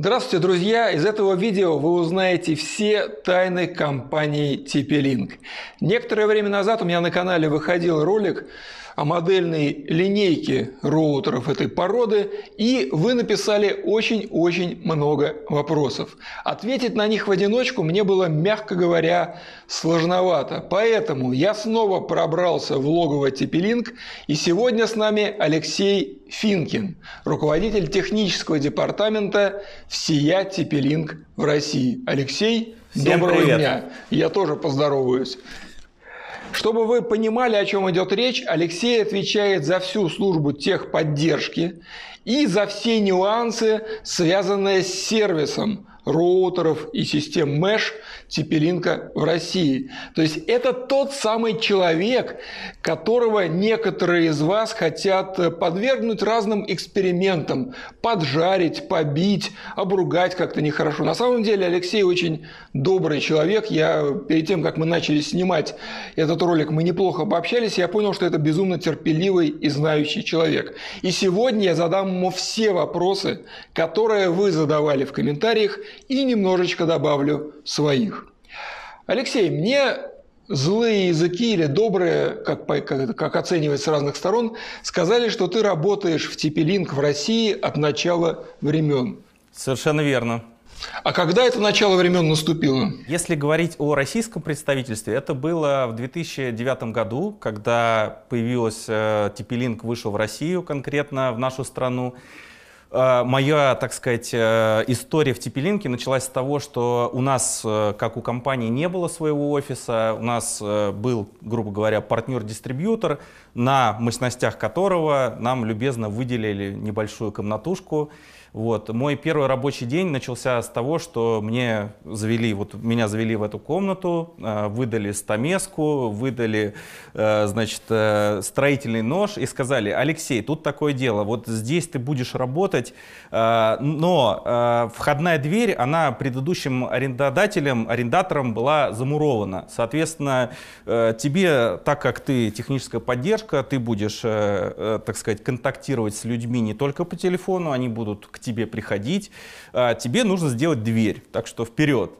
Здравствуйте, друзья! Из этого видео вы узнаете все тайны компании TP-Link. Некоторое время назад у меня на канале выходил ролик о модельной линейке роутеров этой породы, и вы написали очень-очень много вопросов. Ответить на них в одиночку мне было, мягко говоря, сложновато. Поэтому я снова пробрался в логово TP-Link, и сегодня с нами Алексей Финкин, руководитель технического департамента всея TP-Link в России. Алексей, Всем доброго привет. дня! Я тоже поздороваюсь. Чтобы вы понимали, о чем идет речь, Алексей отвечает за всю службу техподдержки и за все нюансы, связанные с сервисом роутеров и систем Mesh Тепелинка в России. То есть это тот самый человек, которого некоторые из вас хотят подвергнуть разным экспериментам, поджарить, побить, обругать как-то нехорошо. На самом деле Алексей очень добрый человек. Я перед тем, как мы начали снимать этот ролик, мы неплохо пообщались, я понял, что это безумно терпеливый и знающий человек. И сегодня я задам ему все вопросы, которые вы задавали в комментариях, и немножечко добавлю своих. Алексей, мне злые языки или добрые, как, как, как оценивать с разных сторон, сказали, что ты работаешь в Типелинк в России от начала времен. Совершенно верно. А когда это начало времен наступило? Если говорить о российском представительстве, это было в 2009 году, когда появилась э, Типелинк, вышел в Россию конкретно, в нашу страну. Э, моя, так сказать, э, история в Тепелинке началась с того, что у нас, э, как у компании, не было своего офиса. У нас был, грубо говоря, партнер-дистрибьютор, на мощностях которого нам любезно выделили небольшую комнатушку. Вот. Мой первый рабочий день начался с того, что мне завели, вот меня завели в эту комнату, э, выдали стамеску, выдали, э, значит, э, строительный нож и сказали, Алексей, тут такое дело, вот здесь ты будешь работать, но входная дверь, она предыдущим арендодателем, арендатором была замурована. Соответственно, тебе, так как ты техническая поддержка, ты будешь, так сказать, контактировать с людьми не только по телефону, они будут к тебе приходить, а, тебе нужно сделать дверь, так что вперед.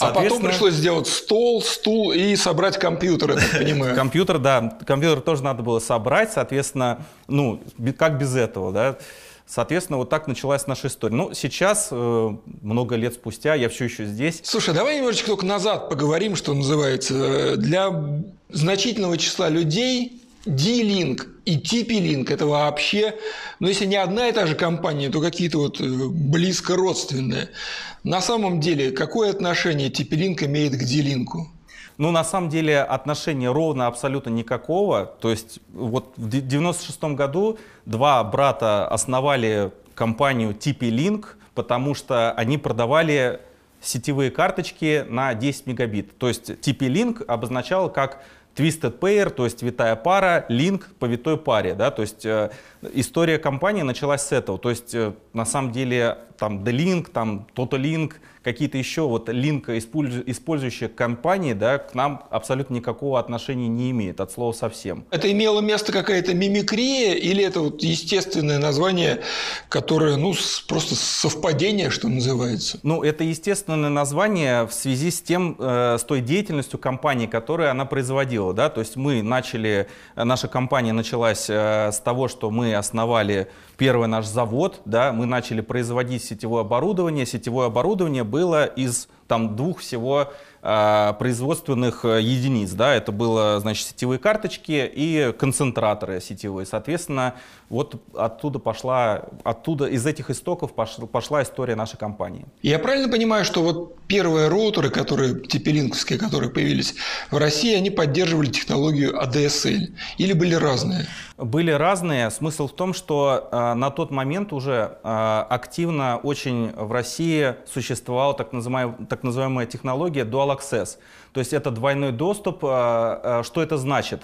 А потом пришлось сделать стол, стул и собрать компьютер, я так понимаю. Компьютер, да, компьютер тоже надо было собрать, соответственно, ну, как без этого, да. Соответственно, вот так началась наша история. Ну, сейчас, э, много лет спустя, я все еще здесь. Слушай, давай немножечко только назад поговорим, что называется. Для значительного числа людей D-Link и TP-Link – это вообще, ну если не одна и та же компания, то какие-то вот э, близко родственные. На самом деле, какое отношение TP-Link имеет к D-Link? Ну, на самом деле, отношения ровно абсолютно никакого. То есть, вот в 96 году два брата основали компанию TP-Link, потому что они продавали сетевые карточки на 10 мегабит. То есть TP-Link обозначал как Twisted Pair, то есть витая пара, link по витой паре. Да? То есть э, история компании началась с этого. То есть э, на самом деле там D-Link, там TotoLink, какие-то еще вот линка использующие компании, да, к нам абсолютно никакого отношения не имеет, от слова совсем. Это имело место какая-то мимикрия или это вот естественное название, которое, ну, просто совпадение, что называется? Ну, это естественное название в связи с тем, э, с той деятельностью компании, которую она производила, да, то есть мы начали, наша компания началась э, с того, что мы основали первый наш завод, да, мы начали производить сетевое оборудование. Сетевое оборудование было из там двух всего производственных э, единиц. Да? Это было, значит, сетевые карточки и концентраторы сетевые. Соответственно, вот оттуда пошла, оттуда из этих истоков пошла, пошла история нашей компании. Я правильно понимаю, что вот первые роутеры, которые, типелинковские, которые появились в России, они поддерживали технологию ADSL или были разные? Были разные. Смысл в том, что э, на тот момент уже э, активно очень в России существовала так называемая, так называемая технология Dual Access. То есть это двойной доступ. Э, э, что это значит?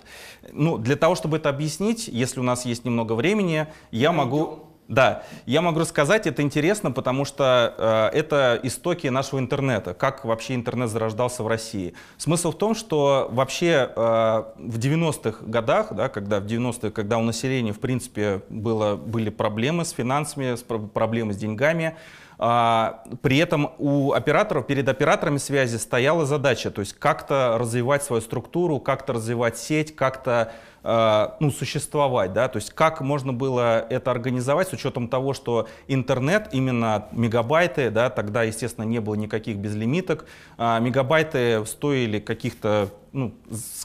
Ну, для того, чтобы это объяснить, если у нас есть немного времени, я могу... Да, я могу рассказать, это интересно, потому что э, это истоки нашего интернета, как вообще интернет зарождался в России. Смысл в том, что вообще э, в 90-х годах, да, когда в 90-х, когда у населения в принципе было, были проблемы с финансами, с, проблемы с деньгами, А, при этом у операторов, перед операторами связи стояла задача, то есть как-то развивать свою структуру, как-то развивать сеть, как-то а, ну, существовать, да, то есть как можно было это организовать с учетом того, что интернет, именно мегабайты, да, тогда, естественно, не было никаких безлимиток, а мегабайты стоили каких-то ну,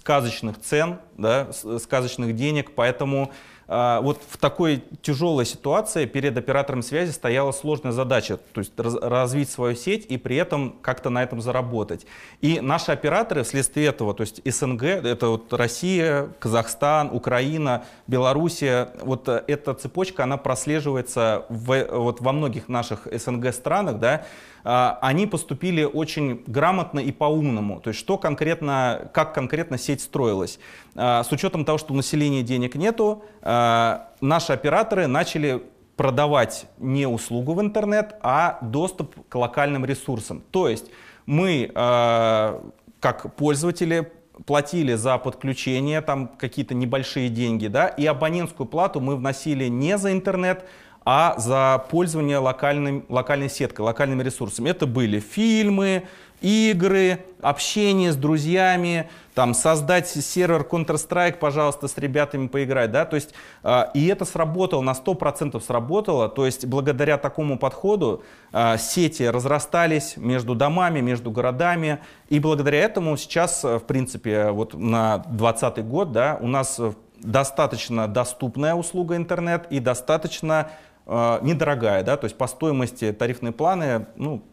сказочных цен, да, сказочных денег, поэтому а, вот в такой тяжелой ситуации перед оператором связи стояла сложная задача, то есть развить свою сеть и при этом как-то на этом заработать. И наши операторы вследствие этого, то есть СНГ, это вот Россия, Казахстан, Украина, Белоруссия, вот эта цепочка, она прослеживается в, вот во многих наших СНГ странах, да, а, они поступили очень грамотно и по-умному. То есть что конкретно, как конкретно сеть строилась. А, с учетом того, что у населения денег нету, а, наши операторы начали продавать не услугу в интернет, а доступ к локальным ресурсам. То есть мы, как пользователи, платили за подключение, там какие-то небольшие деньги, да, и абонентскую плату мы вносили не за интернет, а за пользование локальным, локальной сеткой, локальными ресурсами. Это были фильмы, игры, общение с друзьями, там, создать сервер Counter-Strike, пожалуйста, с ребятами поиграть, да, то есть, э, и это сработало, на 100% сработало, то есть, благодаря такому подходу э, сети разрастались между домами, между городами, и благодаря этому сейчас, в принципе, вот на 2020 год, да, у нас достаточно доступная услуга интернет и достаточно э, недорогая, да, то есть по стоимости тарифные планы, ну,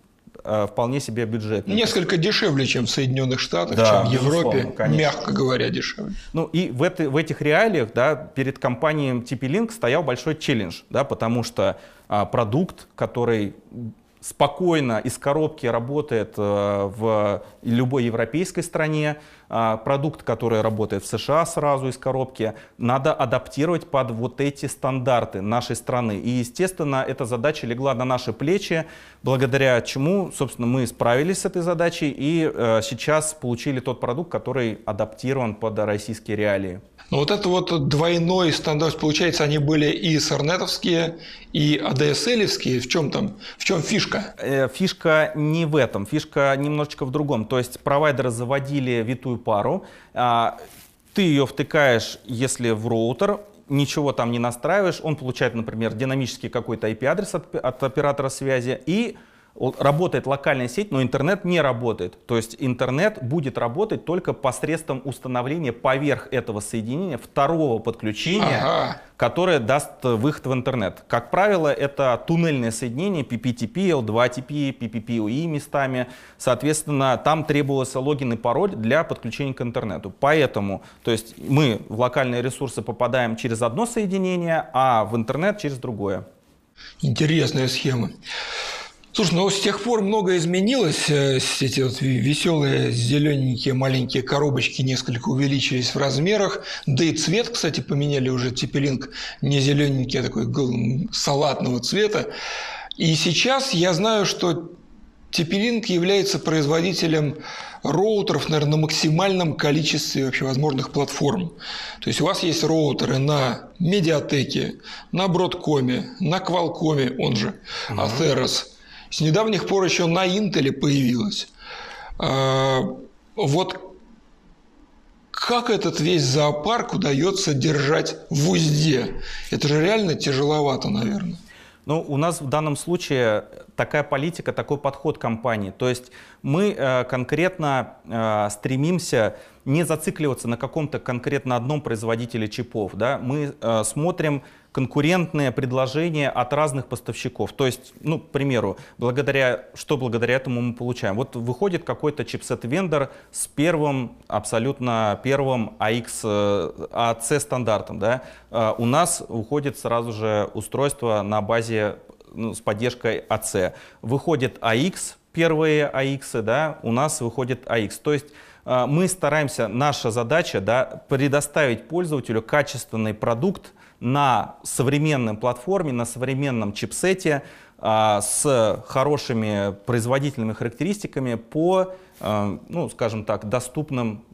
э, вполне себе бюджетные. Несколько дешевле, чем в Соединенных Штатах, да, чем в Европе, мягко говоря, дешевле. Ну и в, это, в этих реалиях да, перед компанией TP-Link стоял большой челлендж, да, потому что а, продукт, который спокойно из коробки работает э, в любой европейской стране, а, продукт, который работает в США сразу из коробки, надо адаптировать под вот эти стандарты нашей страны. И, естественно, эта задача легла на наши плечи, благодаря чему, собственно, мы справились с этой задачей и э, сейчас получили тот продукт, который адаптирован под российские реалии. Но вот это вот двойной стандарт, получается, они были и сорнетовские, и ADSL-евские. В чем там, в чем фишка? Э, фишка не в этом, фишка немножечко в другом. То есть провайдеры заводили витую пару, а, ты ее втыкаешь, если в роутер, ничего там не настраиваешь, он получает, например, динамический какой-то IP-адрес от, от оператора связи и работает локальная сеть, но интернет не работает. То есть интернет будет работать только посредством установления поверх этого соединения второго подключения, ага. которое даст выход в интернет. Как правило, это туннельное соединение PPTP, L2TP, PPPoE местами. Соответственно, там требовался логин и пароль для подключения к интернету. Поэтому то есть мы в локальные ресурсы попадаем через одно соединение, а в интернет через другое. Интересная схема. Слушай, ну с тех пор многое изменилось. Э, эти вот веселые зелененькие маленькие коробочки несколько увеличились в размерах. Да и цвет, кстати, поменяли уже Тепелинг не зелененький, а такой салатного цвета. И сейчас я знаю, что Тепелинг является производителем роутеров, наверное, на максимальном количестве вообще возможных платформ. То есть у вас есть роутеры на Медиатеке, на Бродкоме, на Квалкоме, он же Atheros, с недавних пор еще на Интеле появилась. А, вот как этот весь зоопарк удается держать в узде? Это же реально тяжеловато, наверное. Ну, у нас в данном случае такая политика, такой подход компании. То есть мы э, конкретно э, стремимся не зацикливаться на каком-то конкретно одном производителе чипов. Да? Мы э, смотрим конкурентные предложения от разных поставщиков. То есть, ну, к примеру, благодаря, что благодаря этому мы получаем? Вот выходит какой-то чипсет-вендор с первым, абсолютно первым AX, AC э, стандартом. Да? Э, у нас уходит сразу же устройство на базе ну, с поддержкой AC. Выходит AX, первые AX, да, у нас выходит AX. То есть мы стараемся, наша задача да, предоставить пользователю качественный продукт, на современной платформе, на современном чипсете а, с хорошими производительными характеристиками по, а, ну, скажем так, доступным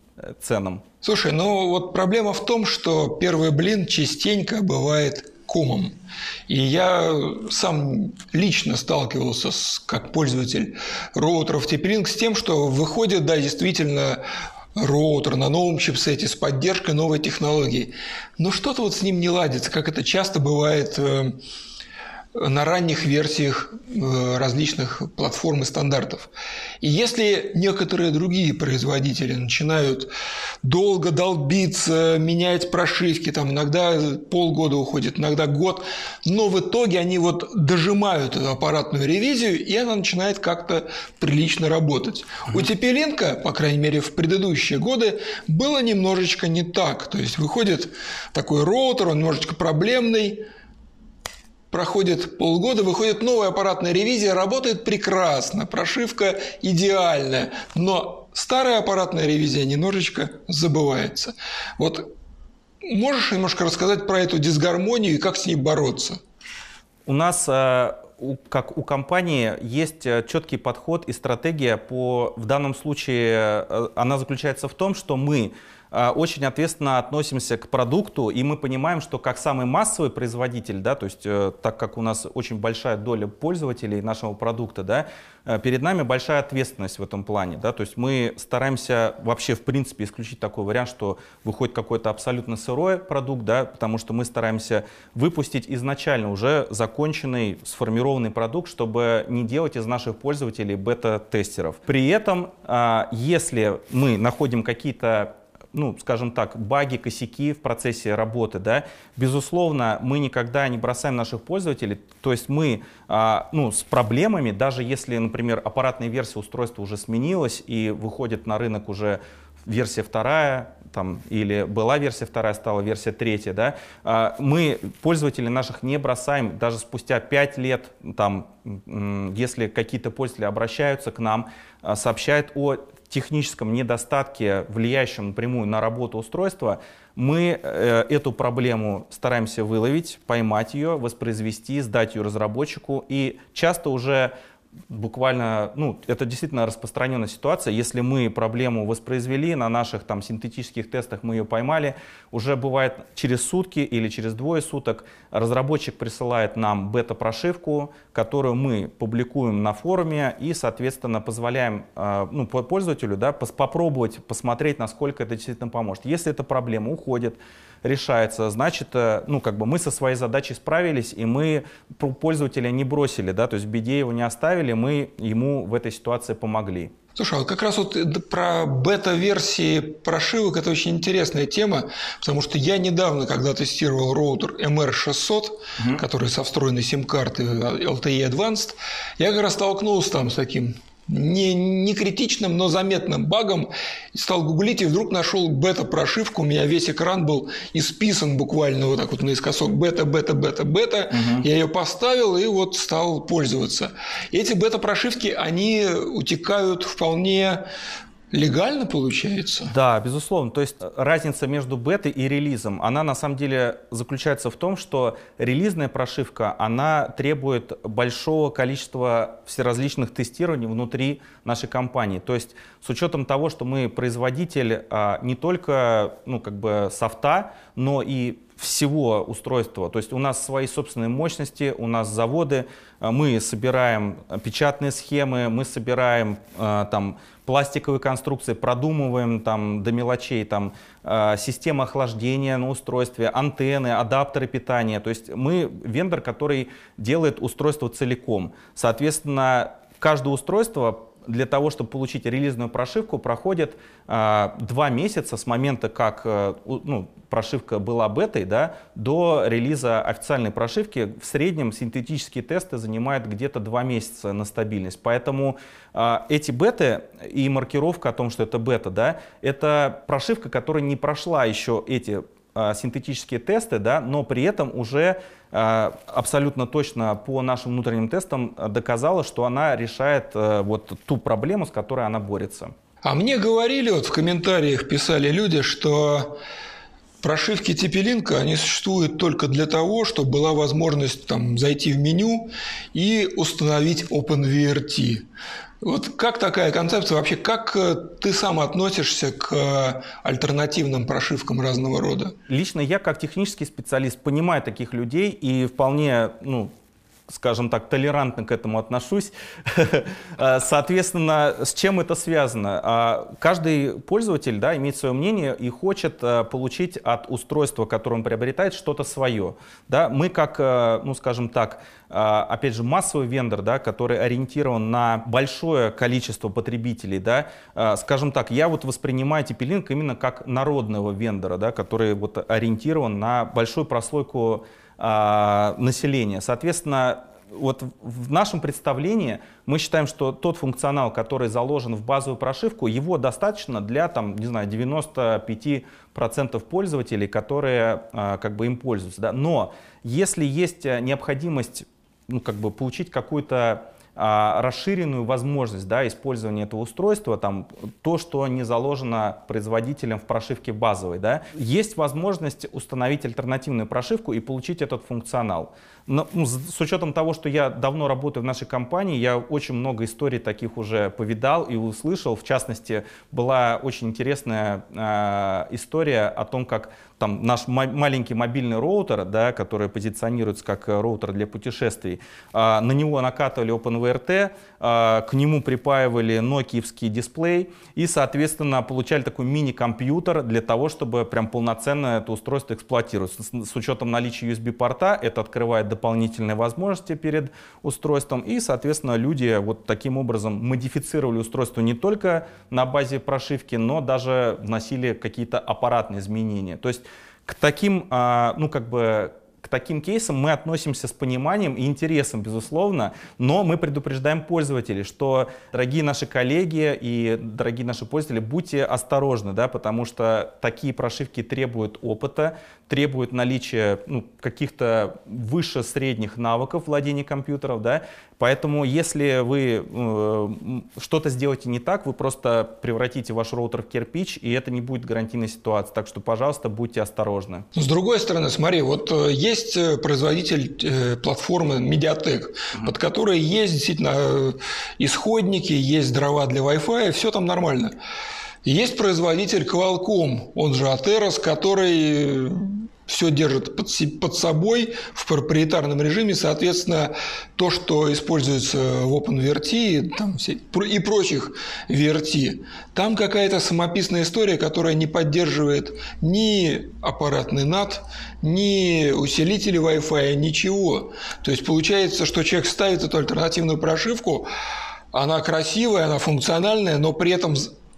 ценам. Слушай, ну вот проблема в том, что первый блин частенько бывает комом. И я сам лично сталкивался с, как пользователь роутеров TP-Link с тем, что выходит, да, действительно роутер на новом чипсете с поддержкой новой технологии. Но что-то вот с ним не ладится, как это часто бывает э, на ранних версиях э, различных платформ и стандартов. И если некоторые другие производители начинают долго долбиться, менять прошивки, там иногда полгода уходит, иногда год, но в итоге они вот дожимают эту аппаратную ревизию, и она начинает как-то прилично работать. У TP-Link, по крайней мере, в предыдущие годы было немножечко не так. То есть выходит такой роутер, он немножечко проблемный, Проходит полгода, выходит новая аппаратная ревизия, работает прекрасно, прошивка идеальная, но старая аппаратная ревизия немножечко забывается. Вот можешь немножко рассказать про эту дисгармонию и как с ней бороться? У нас э, как у компании есть э, четкий подход и стратегия по, в данном случае, э, она заключается в том, что мы очень ответственно относимся к продукту, и мы понимаем, что как самый массовый производитель, да, то есть э, так как у нас очень большая доля пользователей нашего продукта, да, э, перед нами большая ответственность в этом плане, да, то есть мы стараемся вообще в принципе исключить такой вариант, что выходит какой-то абсолютно сырой продукт, да, потому что мы стараемся выпустить изначально уже законченный, сформированный продукт, чтобы не делать из наших пользователей бета-тестеров. При этом, если мы находим какие-то ну, скажем так, баги, косяки в процессе работы, да, безусловно, мы никогда не бросаем наших пользователей, то есть мы, а, ну, с проблемами, даже если, например, аппаратная версия устройства уже сменилась и выходит на рынок уже версия вторая, там, или была версия вторая, стала версия третья, да, а, мы пользователей наших не бросаем даже спустя 5 лет, там, если какие-то пользователи обращаются к нам, а, сообщают о техническом недостатке, влияющем напрямую на работу устройства, мы э, эту проблему стараемся выловить, поймать ее, воспроизвести, сдать ее разработчику. И часто уже буквально, ну, это действительно распространенная ситуация. Если мы проблему воспроизвели на наших там синтетических тестах, мы ее поймали, уже бывает через сутки или через двое суток разработчик присылает нам бета-прошивку, которую мы публикуем на форуме и, соответственно, позволяем э, ну, пользователю да, попробовать посмотреть, насколько это действительно поможет. Если эта проблема уходит, решается, значит, э, ну, как бы мы со своей задачей справились, и мы пользователя не бросили, да, то есть в беде его не оставили, мы ему в этой ситуации помогли. Слушай, а как раз вот про бета-версии прошивок это очень интересная тема, потому что я недавно, когда тестировал роутер MR600, угу. который со встроенной сим-картой LTE Advanced, я как раз столкнулся там с таким не, не критичным, но заметным багом. Стал гуглить и вдруг нашел бета-прошивку. У меня весь экран был исписан буквально вот так вот наискосок бета, бета, бета, бета. Угу. Я ее поставил и вот стал пользоваться. Эти бета-прошивки, они утекают вполне легально получается? Да, безусловно. То есть разница между бетой и релизом, она на самом деле заключается в том, что релизная прошивка, она требует большого количества всеразличных тестирований внутри нашей компании. То есть с учетом того, что мы производитель а, не только ну, как бы софта, но и всего устройства. То есть у нас свои собственные мощности, у нас заводы, мы собираем печатные схемы, мы собираем а, там пластиковые конструкции, продумываем там до мелочей, там а, система охлаждения на устройстве, антенны, адаптеры питания. То есть мы вендор, который делает устройство целиком. Соответственно, каждое устройство для того, чтобы получить релизную прошивку, проходит э, два месяца с момента, как э, ну, прошивка была бетой, да, до релиза официальной прошивки. В среднем синтетические тесты занимают где-то два месяца на стабильность. Поэтому э, эти беты и маркировка о том, что это бета, да, это прошивка, которая не прошла еще эти э, синтетические тесты, да, но при этом уже абсолютно точно по нашим внутренним тестам доказала, что она решает э, вот ту проблему, с которой она борется. А мне говорили, вот в комментариях писали люди, что Прошивки TP-Link, они существуют только для того, чтобы была возможность там, зайти в меню и установить OpenVRT. Вот как такая концепция вообще, как э, ты сам относишься к альтернативным прошивкам разного рода? Лично я, как технический специалист, понимаю таких людей и вполне ну, скажем так, толерантно к этому отношусь. Э, соответственно, с чем это связано? А, каждый пользователь да, имеет свое мнение и хочет э, получить от устройства, которое он приобретает, что-то свое. Да? Мы как, ну скажем так, опять же, массовый вендор, да, который ориентирован на большое количество потребителей, да, скажем так, я вот воспринимаю TP-Link именно как народного вендора, да, который вот ориентирован на большую прослойку а, населения. Соответственно, вот в нашем представлении мы считаем, что тот функционал, который заложен в базовую прошивку, его достаточно для там, не знаю, 95% пользователей, которые а, как бы им пользуются. Да? Но если есть необходимость ну, как бы получить какую-то расширенную возможность да, использования этого устройства, там, то, что не заложено производителем в прошивке базовой. Да. Есть возможность установить альтернативную прошивку и получить этот функционал. Но, ну, с учетом того, что я давно работаю в нашей компании, я очень много историй таких уже повидал и услышал. В частности, была очень интересная э, история о том, как там наш маленький мобильный роутер, да, который позиционируется как роутер для путешествий, э, на него накатывали OpenVRT, э, к нему припаивали нокиевский дисплей и, соответственно, получали такой мини-компьютер для того, чтобы прям полноценно это устройство эксплуатировать. С, с учетом наличия USB-порта это открывает дополнительные возможности перед устройством. И, соответственно, люди вот таким образом модифицировали устройство не только на базе прошивки, но даже вносили какие-то аппаратные изменения. То есть к таким, а, ну, как бы, к таким кейсам мы относимся с пониманием и интересом, безусловно, но мы предупреждаем пользователей, что, дорогие наши коллеги и дорогие наши пользователи, будьте осторожны, да, потому что такие прошивки требуют опыта, требуют наличия ну, каких-то выше средних навыков владения компьютером, да, поэтому если вы э, что-то сделаете не так, вы просто превратите ваш роутер в кирпич, и это не будет гарантийной ситуации, так что, пожалуйста, будьте осторожны. С другой стороны, смотри, вот э, есть э, производитель э, платформы Mediatek, mm-hmm. под которой есть действительно э, исходники, есть дрова для Wi-Fi, все там нормально. Есть производитель Qualcomm, он же Ateros, который все держит под, под собой в проприетарном режиме, соответственно, то, что используется в OpenVRT там, и прочих VRT, там какая-то самописная история, которая не поддерживает ни аппаратный NAT, ни усилители Wi-Fi, ничего. То есть получается, что человек ставит эту альтернативную прошивку, она красивая, она функциональная, но при этом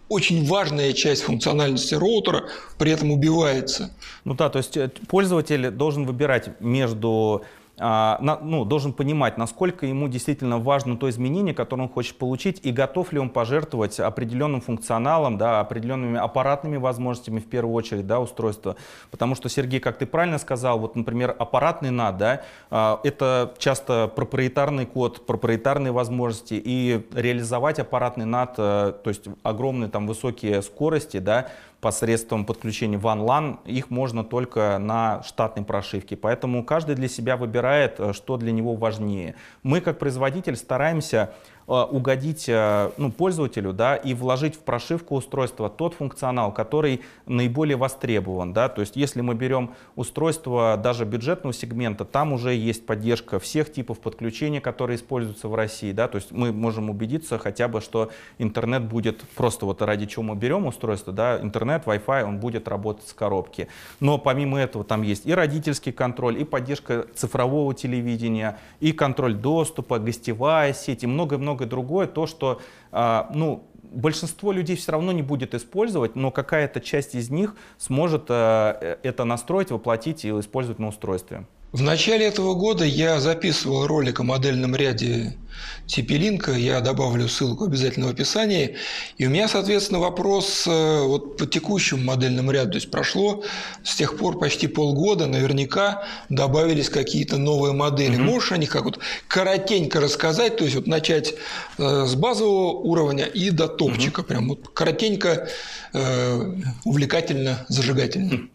очень важная часть функциональности роутера при этом убивается. Ну да, то есть э, пользователь должен выбирать между ну, должен понимать, насколько ему действительно важно то изменение, которое он хочет получить, и готов ли он пожертвовать определенным функционалом, да, определенными аппаратными возможностями в первую очередь да, устройства. Потому что, Сергей, как ты правильно сказал, вот, например, аппаратный NAT, да, а, это часто проприетарный код, проприетарные возможности, и реализовать аппаратный NAT, э, то есть огромные там высокие скорости, да, посредством подключения WAN-LAN, их можно только на штатной прошивке. Поэтому каждый для себя выбирает, э, что для него важнее. Мы, как производитель, стараемся угодить э, ну, пользователю да, и вложить в прошивку устройства тот функционал, который наиболее востребован. Да? То есть если мы берем устройство даже бюджетного сегмента, там уже есть поддержка всех типов подключения, которые используются в России. Да? То есть мы можем убедиться хотя бы, что интернет будет просто вот ради чего мы берем устройство, да, интернет, Wi-Fi, он будет работать с коробки. Но помимо этого там есть и родительский контроль, и поддержка цифрового телевидения, и контроль доступа, гостевая сеть, и много-много многое другое, то, что, а, ну, большинство людей все равно не будет использовать, но какая-то часть из них сможет а, э, это настроить, воплотить и использовать на устройстве. В начале этого года я записывал ролик о модельном ряде TP-Link, я добавлю ссылку обязательно в описании. И у меня, соответственно, вопрос э, вот по текущему модельному ряду. То есть прошло с тех пор почти полгода, наверняка добавились какие-то новые модели. Mm-hmm. Можешь о них как вот коротенько рассказать, то есть вот начать э, с базового уровня и до топчика, mm-hmm. прям вот коротенько, э, увлекательно, зажигательно.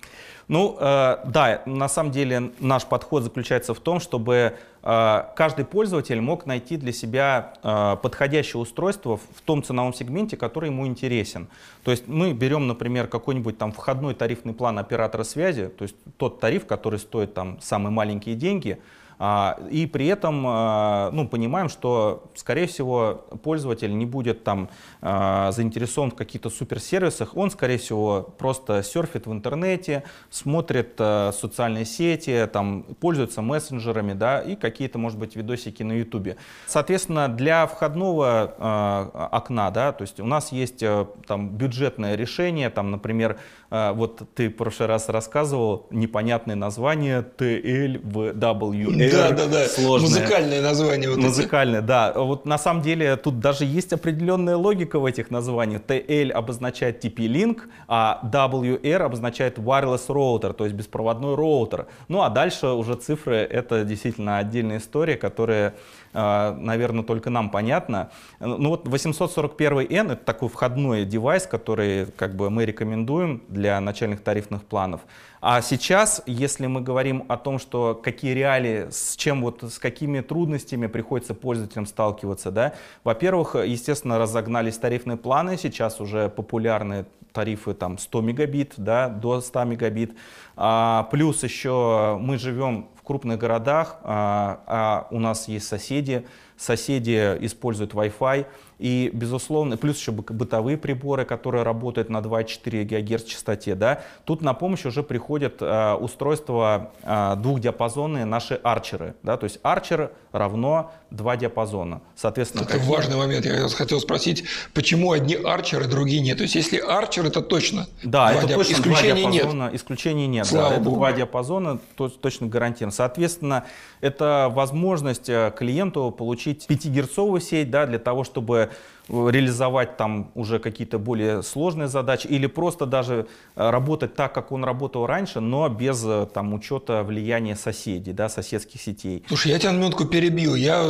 Ну, э, да, на самом деле наш подход заключается в том, чтобы э, каждый пользователь мог найти для себя э, подходящее устройство в том ценовом сегменте, который ему интересен. То есть мы берем, например, какой-нибудь там входной тарифный план оператора связи, то есть тот тариф, который стоит там самые маленькие деньги, и при этом а, ну, понимаем, что, скорее всего, пользователь не будет там а, заинтересован в каких-то суперсервисах, он, скорее всего, просто серфит в интернете, смотрит социальные сети, там, пользуется мессенджерами, да, и какие-то, может быть, видосики на YouTube. Соответственно, для входного окна, да, то есть у нас есть там бюджетное решение, там, например, вот ты в прошлый раз рассказывал непонятное название TLVW да, да, да. сложное. Музыкальное название. Вот Музыкальное, эти. да. Вот на самом деле тут даже есть определенная логика в этих названиях. TL обозначает TP-Link, а WR обозначает Wireless Router, то есть беспроводной роутер. Ну а дальше уже цифры — это действительно отдельная история, которая а, наверное, только нам понятно. Ну вот 841N — это такой входной девайс, который как бы мы рекомендуем для начальных тарифных планов. А сейчас, если мы говорим о том, что какие реалии, с чем вот, с какими трудностями приходится пользователям сталкиваться, да, во-первых, естественно, разогнались тарифные планы, сейчас уже популярны тарифы там 100 мегабит, да, до 100 мегабит. А, плюс еще мы живем крупных городах, а, а у нас есть соседи, соседи используют Wi-Fi, и, безусловно, плюс еще бытовые приборы, которые работают на 2,4 ГГц частоте. Да? Тут на помощь уже приходят э, устройства э, двухдиапазонные, наши арчеры. Да? То есть арчер равно два диапазона. Соответственно, это какие... важный момент. Я хотел спросить, почему одни арчеры, другие нет? То есть если арчер, это точно Да, это диап... точно исключений два диапазона. Нет. Исключений нет. Слава да, Богу. Это два диапазона, то, точно гарантировано. Соответственно, это возможность э, клиенту получить 5-герцовую сеть да, для того, чтобы реализовать там уже какие-то более сложные задачи или просто даже э, работать так, как он работал раньше, но без э, там учета влияния соседей, да, соседских сетей. Слушай, я тебя на минутку перебил. Я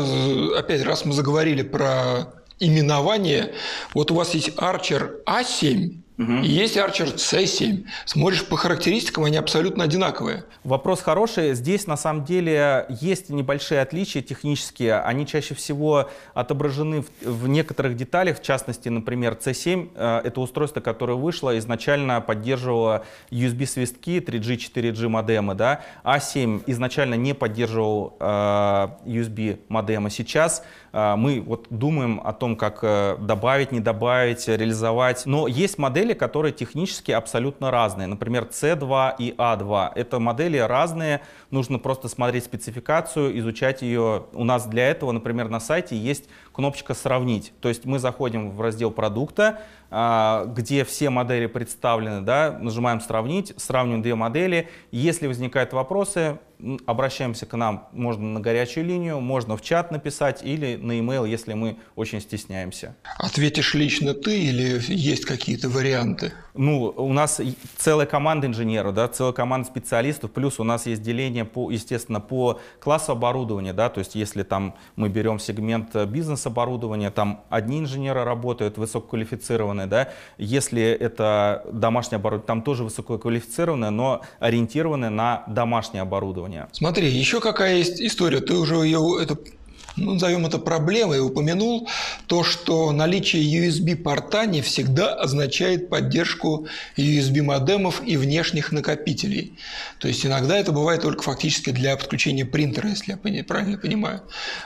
опять раз мы заговорили про именование. Вот у вас есть Archer A7, Угу. И есть Archer C7. Смотришь по характеристикам, они абсолютно одинаковые. Вопрос хороший. Здесь на самом деле есть небольшие отличия технические. Они чаще всего отображены в, в некоторых деталях. В частности, например, C7 э, это устройство, которое вышло, изначально поддерживало USB-свистки, 3G, 4G модемы. Да? A7 а изначально не поддерживал э, USB модемы. Сейчас мы вот думаем о том, как э, добавить, не добавить, реализовать. Но есть модели, которые технически абсолютно разные. Например, C2 и A2. Это модели разные, нужно просто смотреть спецификацию, изучать ее. У нас для этого, например, на сайте есть кнопочка «Сравнить». То есть мы заходим в раздел продукта, а, где все модели представлены, да, нажимаем «Сравнить», сравниваем две модели. Если возникают вопросы, обращаемся к нам, можно на горячую линию, можно в чат написать или на e-mail, если мы очень стесняемся. Ответишь лично ты или есть какие-то варианты? Ну, у нас целая команда инженеров, да, целая команда специалистов, плюс у нас есть деление, по, естественно, по классу оборудования, да, то есть если там мы берем сегмент бизнес-оборудования, там одни инженеры работают, высококвалифицированные, да, если это домашнее оборудование, там тоже высококвалифицированное, но ориентированное на домашнее оборудование. Смотри, еще какая есть история, ты уже ее, это ну, назовем это проблемой, упомянул то, что наличие USB-порта не всегда означает поддержку USB-модемов и внешних накопителей. То есть иногда это бывает только фактически для подключения принтера, если я правильно понимаю.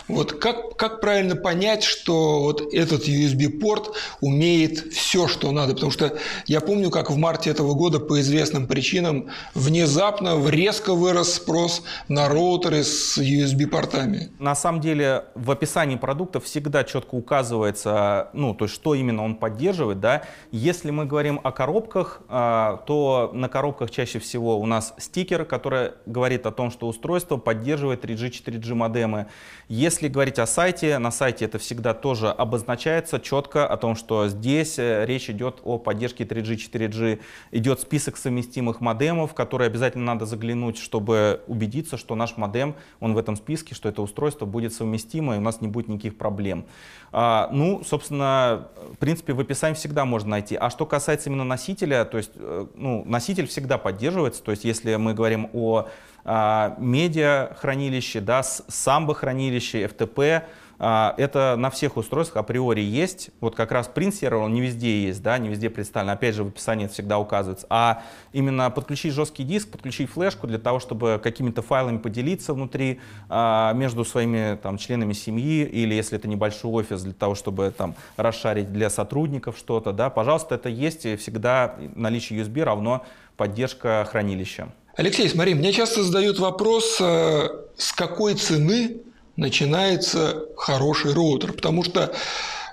Вот как, как правильно понять, что вот этот USB-порт умеет все, что надо? Потому что я помню, как в марте этого года по известным причинам внезапно резко вырос спрос на роутеры с USB-портами. На самом деле в описании продукта всегда четко указывается, ну, то есть что именно он поддерживает, да. Если мы говорим о коробках, а, то на коробках чаще всего у нас стикер, который говорит о том, что устройство поддерживает 3G, 4G модемы. Если говорить о сайте, на сайте это всегда тоже обозначается четко о том, что здесь э, речь идет о поддержке 3G, 4G. Идет список совместимых модемов, которые обязательно надо заглянуть, чтобы убедиться, что наш модем, он в этом списке, что это устройство будет совместимо совместимо, и у нас не будет никаких проблем. А, ну, собственно, в принципе, в описании всегда можно найти. А что касается именно носителя, то есть, э, ну, носитель всегда поддерживается, то есть, если мы говорим о а, медиа-хранилище, да, самбо-хранилище, а, это на всех устройствах априори есть. Вот как раз print сервер, он не везде есть, да, не везде представлен. Опять же, в описании это всегда указывается. А именно подключить жесткий диск, подключить флешку для того, чтобы какими-то файлами поделиться внутри а, между своими там, членами семьи, или если это небольшой офис, для того, чтобы там расшарить для сотрудников что-то, да, пожалуйста, это есть, и всегда наличие USB равно поддержка хранилища. Алексей, смотри, мне часто задают вопрос, э, с какой цены начинается хороший роутер. Потому что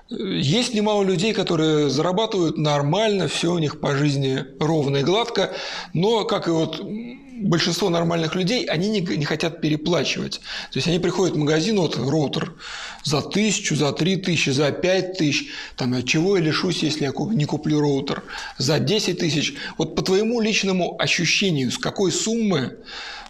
э, есть немало людей, которые зарабатывают нормально, все у них по жизни ровно и гладко, но, как и вот большинство нормальных людей, они не, не хотят переплачивать. То есть они приходят в магазин, вот роутер за тысячу, за три тысячи, за пять тысяч, там, от чего я лишусь, если я не куплю роутер, за 10 тысяч. Вот по твоему личному ощущению, с какой суммы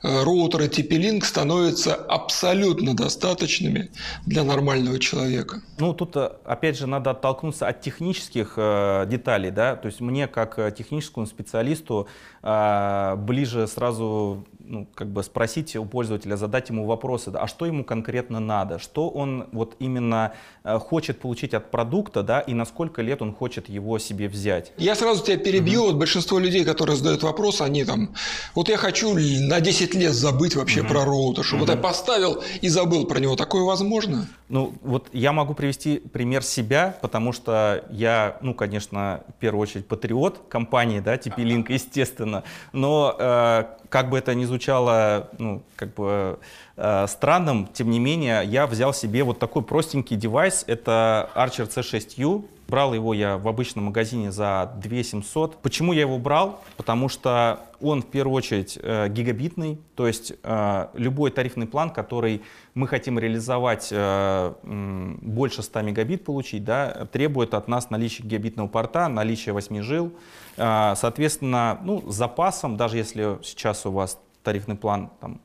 Э, роутеры TP-Link становятся абсолютно достаточными для нормального человека. Ну, тут, э, опять же, надо оттолкнуться от технических э, деталей, да, то есть мне, как э, техническому специалисту, э, ближе сразу caso ну, как бы спросить у пользователя, задать ему вопросы, а что ему конкретно надо, что он вот именно э, хочет получить от продукта, да, и на сколько лет он хочет его себе взять. Я сразу тебя перебью, угу. вот большинство людей, которые задают вопрос, они там, вот я хочу на 10 лет забыть вообще угу. про роутер, чтобы угу. вот я поставил и забыл про него, такое возможно? Ну, вот я могу привести пример себя, потому что я, ну, конечно, в первую очередь патриот компании, да, TP-Link, естественно, но э, как бы это ни звучало, ну, как бы э, странным, тем не менее, я взял себе вот такой простенький девайс, это Archer C6U, Брал его я в обычном магазине за 2 700. Почему я его брал? Потому что он в первую очередь э, гигабитный, то есть э, любой тарифный план, который мы хотим реализовать э, больше 100 мегабит получить, да, требует от нас наличия гигабитного порта, наличия 8 жил. Э, соответственно, ну, с запасом, даже если сейчас у вас тарифный план там,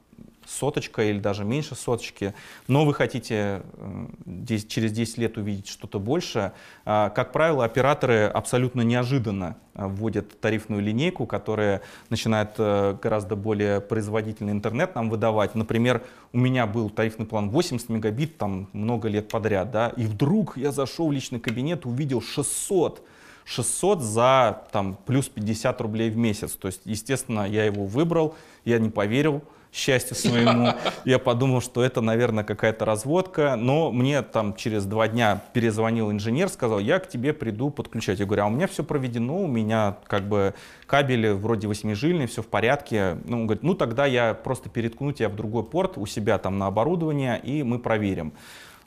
соточка или даже меньше соточки, но вы хотите э, через 10 лет увидеть что-то больше, а, как правило, операторы абсолютно неожиданно э, вводят тарифную линейку, которая начинает э, гораздо более производительный интернет нам выдавать. Например, у меня был тарифный план 80 мегабит там много лет подряд, да, и вдруг я зашел в личный кабинет, увидел 600 600 за там, плюс 50 рублей в месяц. То есть, естественно, я его выбрал, я не поверил, счастью своему. Я подумал, что это, наверное, какая-то разводка. Но мне там через два дня перезвонил инженер, сказал, я к тебе приду подключать. Я говорю, а у меня все проведено, у меня как бы кабели вроде восьмижильные, все в порядке. Ну, он говорит, ну тогда я просто переткну тебя в другой порт у себя там на оборудование, и мы проверим.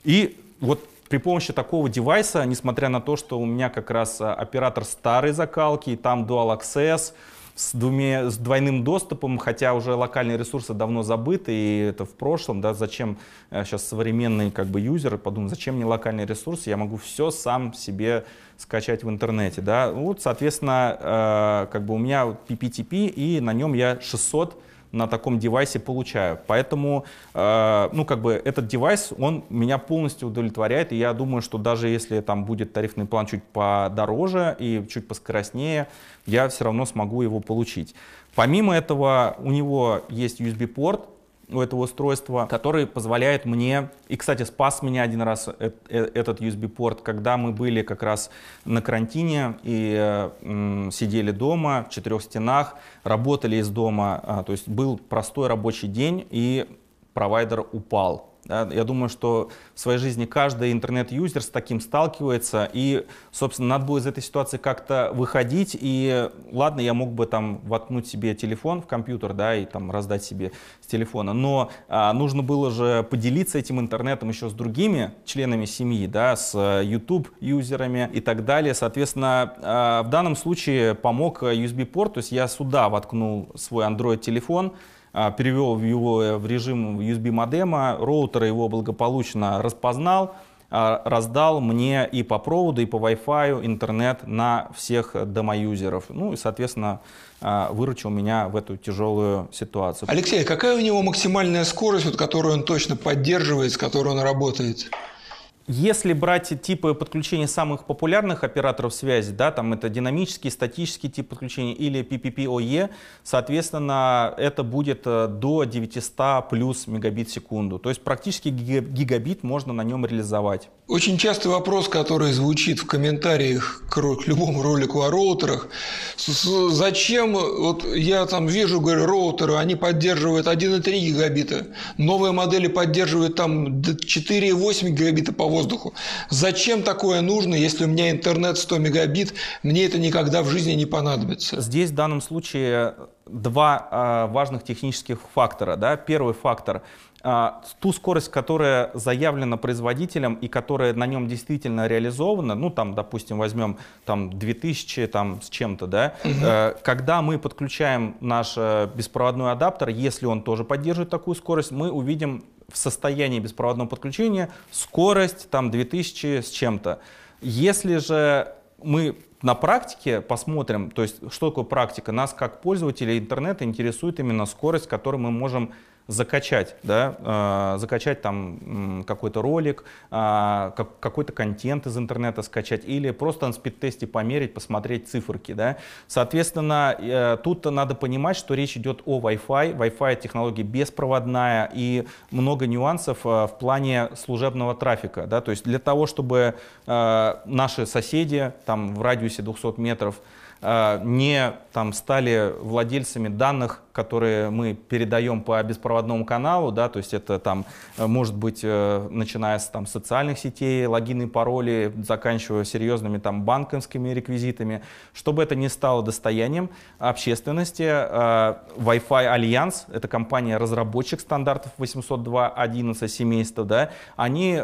И вот при помощи такого девайса, несмотря на то, что у меня как раз а, оператор старой закалки, там Dual Access, с, двумя, с двойным доступом, хотя уже локальные ресурсы давно забыты, и это в прошлом, да, зачем сейчас э, современный как бы юзер подумает, зачем мне локальные ресурсы, я могу все сам себе скачать в интернете, да, вот, соответственно, э, как бы у меня PPTP, и на нем я 600 на таком девайсе получаю. Поэтому, э, ну, как бы этот девайс, он меня полностью удовлетворяет, и я думаю, что даже если там будет тарифный план чуть подороже и чуть поскоростнее, я все равно смогу его получить. Помимо этого, у него есть USB-порт, у этого устройства, который позволяет мне, и, кстати, спас меня один раз э, э, этот USB-порт, когда мы были как раз на карантине и э, сидели дома в четырех стенах, работали из дома, а, то есть был простой рабочий день, и провайдер упал. Я думаю, что в своей жизни каждый интернет-юзер с таким сталкивается, и, собственно, надо было из этой ситуации как-то выходить, и ладно, я мог бы там воткнуть себе телефон в компьютер, да, и там раздать себе с телефона, но а, нужно было же поделиться этим интернетом еще с другими членами семьи, да, с YouTube-юзерами и так далее. Соответственно, а, в данном случае помог USB-порт, то есть я сюда воткнул свой Android-телефон, перевел его в режим USB модема, роутер его благополучно распознал, раздал мне и по проводу, и по Wi-Fi интернет на всех домоюзеров. Ну и, соответственно, выручил меня в эту тяжелую ситуацию. Алексей, какая у него максимальная скорость, вот, которую он точно поддерживает, с которой он работает? Если брать типы подключения самых популярных операторов связи, да, там это динамический, статический тип подключения или PPPoE, соответственно, это будет э, до 900 плюс мегабит в секунду. То есть практически гигабит можно на нем реализовать. Очень частый вопрос, который звучит в комментариях к любому ролику о роутерах. Зачем, вот я там вижу, говорю, роутеры, они поддерживают 1,3 гигабита, новые модели поддерживают там 4,8 гигабита по воздуху. Зачем такое нужно, если у меня интернет 100 мегабит, мне это никогда в жизни не понадобится? Здесь в данном случае два э, важных технических фактора. Да? Первый фактор а, ту скорость, которая заявлена производителем и которая на нем действительно реализована, ну там, допустим, возьмем там 2000 там с чем-то, да, угу. э, когда мы подключаем наш э, беспроводной адаптер, если он тоже поддерживает такую скорость, мы увидим в состоянии беспроводного подключения скорость там 2000 с чем-то. Если же мы на практике посмотрим, то есть что такое практика, нас как пользователей интернета интересует именно скорость, которую мы можем закачать, да, э, закачать там какой-то ролик, э, какой-то контент из интернета скачать или просто на спид-тесте померить, посмотреть циферки. Да. Соответственно, э, тут надо понимать, что речь идет о Wi-Fi. Wi-Fi технология беспроводная и много нюансов э, в плане служебного трафика. Да. То есть для того, чтобы э, наши соседи там, в радиусе 200 метров э, не там, стали владельцами данных которые мы передаем по беспроводному каналу, да, то есть это там э, может быть э, начиная с там социальных сетей, логины, пароли, заканчивая серьезными там банковскими реквизитами, чтобы это не стало достоянием общественности. Э, Wi-Fi Альянс, это компания-разработчик стандартов 802.11 семейства, да, они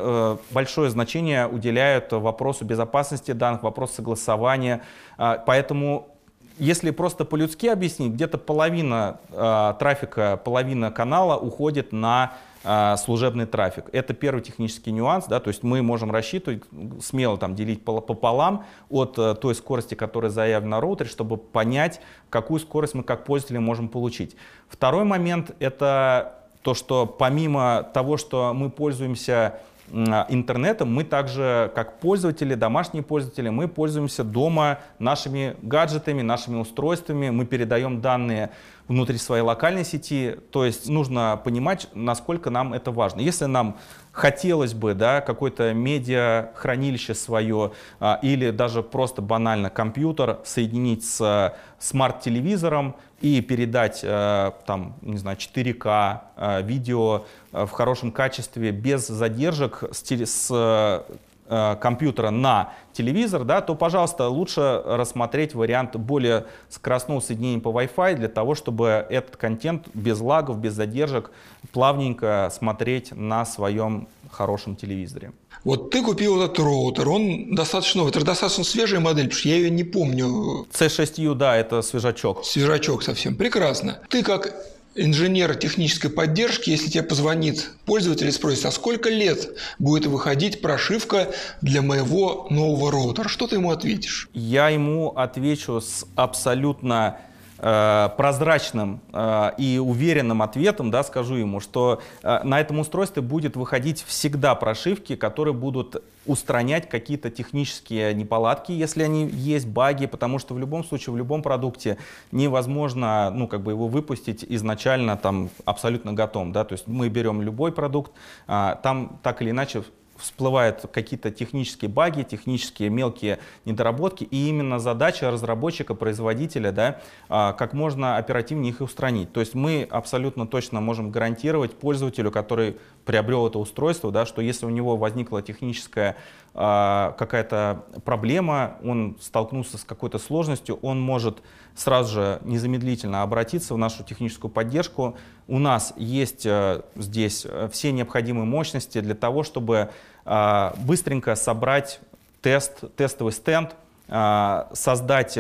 большое значение уделяют вопросу безопасности данных, вопросу согласования, поэтому если просто по-людски объяснить, где-то половина э, трафика, половина канала уходит на э, служебный трафик. Это первый технический нюанс, да, то есть мы можем рассчитывать, смело там делить пополам от э, той скорости, которая заявлена на роутере, чтобы понять, какую скорость мы как пользователи можем получить. Второй момент это то, что помимо того, что мы пользуемся интернетом, мы также, как пользователи, домашние пользователи, мы пользуемся дома нашими гаджетами, нашими устройствами, мы передаем данные внутри своей локальной сети. То есть нужно понимать, насколько нам это важно. Если нам хотелось бы да, какое-то медиахранилище свое а, или даже просто банально компьютер соединить с смарт-телевизором и передать а, там, не знаю, 4К а, видео а, в хорошем качестве без задержек с, с Э, компьютера на телевизор, да, то, пожалуйста, лучше рассмотреть вариант более скоростного соединения по Wi-Fi для того, чтобы этот контент без лагов, без задержек плавненько смотреть на своем хорошем телевизоре. Вот ты купил этот роутер, он достаточно новый, это достаточно свежая модель, потому что я ее не помню. C6U, да, это свежачок. Свежачок совсем, прекрасно. Ты как инженера технической поддержки, если тебе позвонит пользователь и спросит, а сколько лет будет выходить прошивка для моего нового роутера, что ты ему ответишь? Я ему отвечу с абсолютно прозрачным э, и уверенным ответом, да, скажу ему, что э, на этом устройстве будет выходить всегда прошивки, которые будут устранять какие-то технические неполадки, если они есть, баги, потому что в любом случае, в любом продукте невозможно, ну, как бы его выпустить изначально там абсолютно готовым, да, то есть мы берем любой продукт, там так или иначе всплывают какие-то технические баги, технические мелкие недоработки, и именно задача разработчика, производителя, да, а, как можно оперативнее их устранить. То есть мы абсолютно точно можем гарантировать пользователю, который приобрел это устройство, да, что если у него возникла техническая э, какая-то проблема, он столкнулся с какой-то сложностью, он может сразу же незамедлительно обратиться в нашу техническую поддержку. У нас есть э, здесь э, все необходимые мощности для того, чтобы э, быстренько собрать тест, тестовый стенд, создать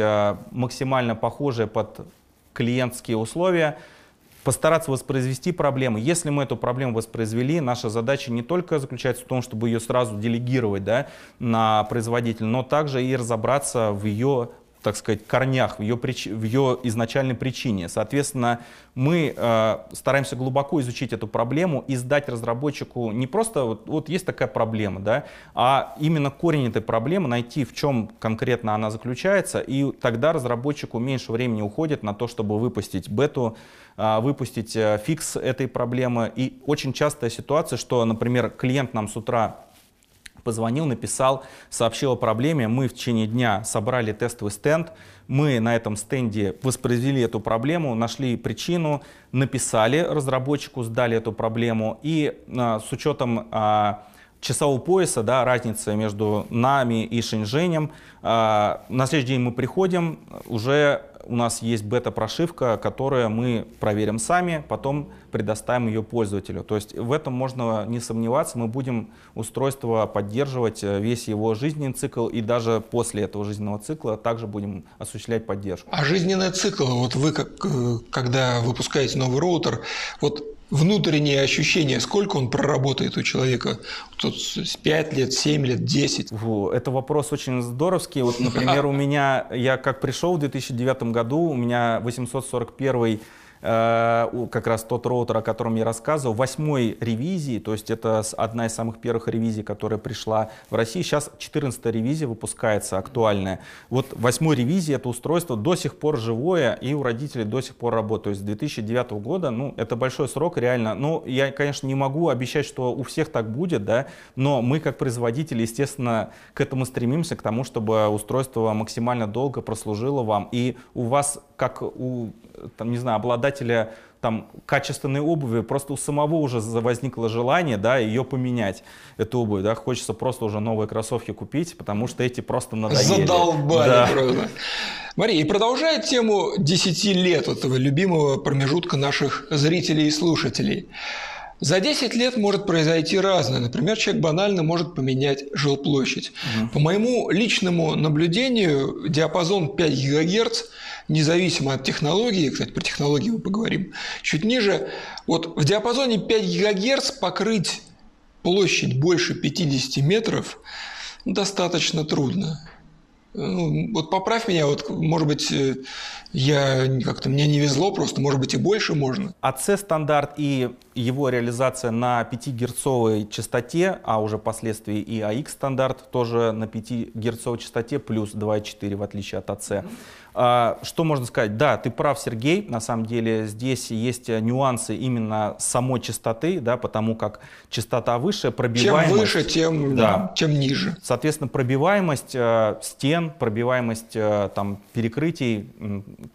максимально похожие под клиентские условия, постараться воспроизвести проблему. Если мы эту проблему воспроизвели, наша задача не только заключается в том, чтобы ее сразу делегировать да, на производителя, но также и разобраться в ее так сказать, корнях, в ее, прич... в ее изначальной причине. Соответственно, мы э, стараемся глубоко изучить эту проблему и сдать разработчику не просто вот, вот есть такая проблема, да, а именно корень этой проблемы, найти в чем конкретно она заключается, и тогда разработчику меньше времени уходит на то, чтобы выпустить бету, выпустить э, фикс этой проблемы. И очень частая ситуация, что, например, клиент нам с утра позвонил, написал, сообщил о проблеме. Мы в течение дня собрали тестовый стенд, мы на этом стенде воспроизвели эту проблему, нашли причину, написали разработчику, сдали эту проблему и а, с учетом а, часового пояса, да, разница между нами и Шэньчжэнем, а, на следующий день мы приходим, уже у нас есть бета-прошивка, которую мы проверим сами, потом предоставим ее пользователю. То есть в этом можно не сомневаться, мы будем устройство поддерживать э, весь его жизненный цикл, и даже после этого жизненного цикла также будем осуществлять поддержку. А жизненный цикл, вот вы как, э, когда выпускаете новый роутер, вот внутреннее ощущение, сколько он проработает у человека? Тут 5 лет, 7 лет, 10? Это вопрос очень здоровский. Вот, например, у меня, я как пришел в 2009 году, у меня 841 Э, как раз тот роутер, о котором я рассказывал, восьмой ревизии, то есть это одна из самых первых ревизий, которая пришла в России. Сейчас 14 ревизия выпускается, актуальная. Вот восьмой ревизии это устройство до сих пор живое и у родителей до сих пор работает. То есть с 2009 года, ну, это большой срок реально. Ну, я, конечно, не могу обещать, что у всех так будет, да, но мы как производители, естественно, к этому стремимся, к тому, чтобы устройство максимально долго прослужило вам. И у вас, как у там, не знаю, обладателя там, качественной обуви, просто у самого уже возникло желание да, ее поменять, эту обувь. Да, хочется просто уже новые кроссовки купить, потому что эти просто надоели. Задолбали да. просто. Мария, и продолжая тему 10 лет этого любимого промежутка наших зрителей и слушателей. За 10 лет может произойти разное. Например, человек банально может поменять жилплощадь. Угу. По моему личному наблюдению, диапазон 5 ГГц – независимо от технологии, кстати, про технологии мы поговорим чуть ниже, вот в диапазоне 5 ГГц покрыть площадь больше 50 метров достаточно трудно. Ну, вот поправь меня, вот, может быть, э, я как-то мне не везло, просто, может быть, и больше можно. АЦ стандарт и его реализация на 5-герцовой частоте, а уже впоследствии и АX стандарт тоже на 5-герцовой частоте плюс 2,4 в отличие от АЦ. А, что можно сказать? Да, ты прав, Сергей. На самом деле здесь есть нюансы именно самой частоты, да, потому как частота выше, пробиваемость... Чем выше, тем, да, чем ниже. Соответственно, пробиваемость э, стен, пробиваемость э, там, перекрытий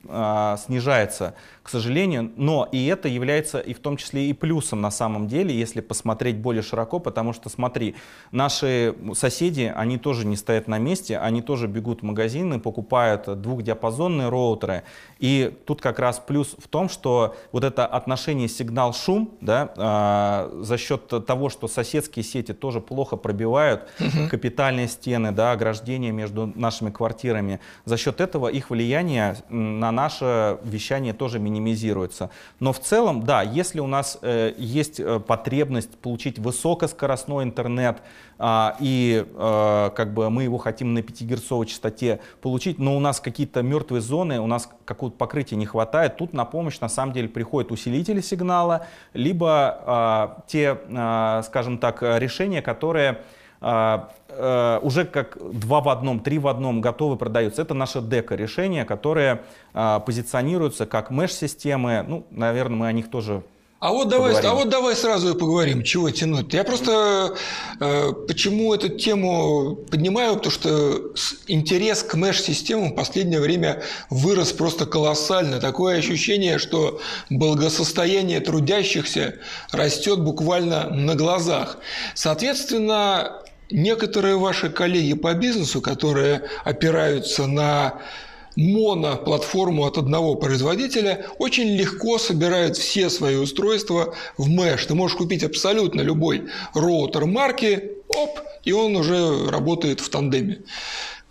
э, снижается к сожалению, но и это является и в том числе и плюсом на самом деле, если посмотреть более широко, потому что смотри, наши соседи, они тоже не стоят на месте, они тоже бегут в магазины, покупают двухдиапазонные роутеры, и тут как раз плюс в том, что вот это отношение сигнал-шум, да, э, за счет того, что соседские сети тоже плохо пробивают угу. капитальные стены, да, ограждения между нашими квартирами, за счет этого их влияние на наше вещание тоже минимизируется. Но в целом, да, если у нас э, есть э, потребность получить высокоскоростной интернет, и э, как бы мы его хотим на 5 герцовой частоте получить, но у нас какие-то мертвые зоны, у нас какого-то покрытия не хватает, тут на помощь на самом деле приходят усилители сигнала, либо э, те, э, скажем так, решения, которые а, э, уже как два в одном, три в одном готовы продаются. Это наше дека решение, которое а, позиционируется как меш-системы. Ну, наверное, мы о них тоже а вот давай, а вот давай сразу и поговорим, чего тянуть. Я просто э, почему эту тему поднимаю, потому что интерес к меш-системам в последнее время вырос просто колоссально. Такое ощущение, что благосостояние трудящихся растет буквально на глазах. Соответственно, некоторые ваши коллеги по бизнесу, которые опираются на моноплатформу от одного производителя, очень легко собирают все свои устройства в Mesh. Ты можешь купить абсолютно любой роутер марки, оп, и он уже работает в тандеме.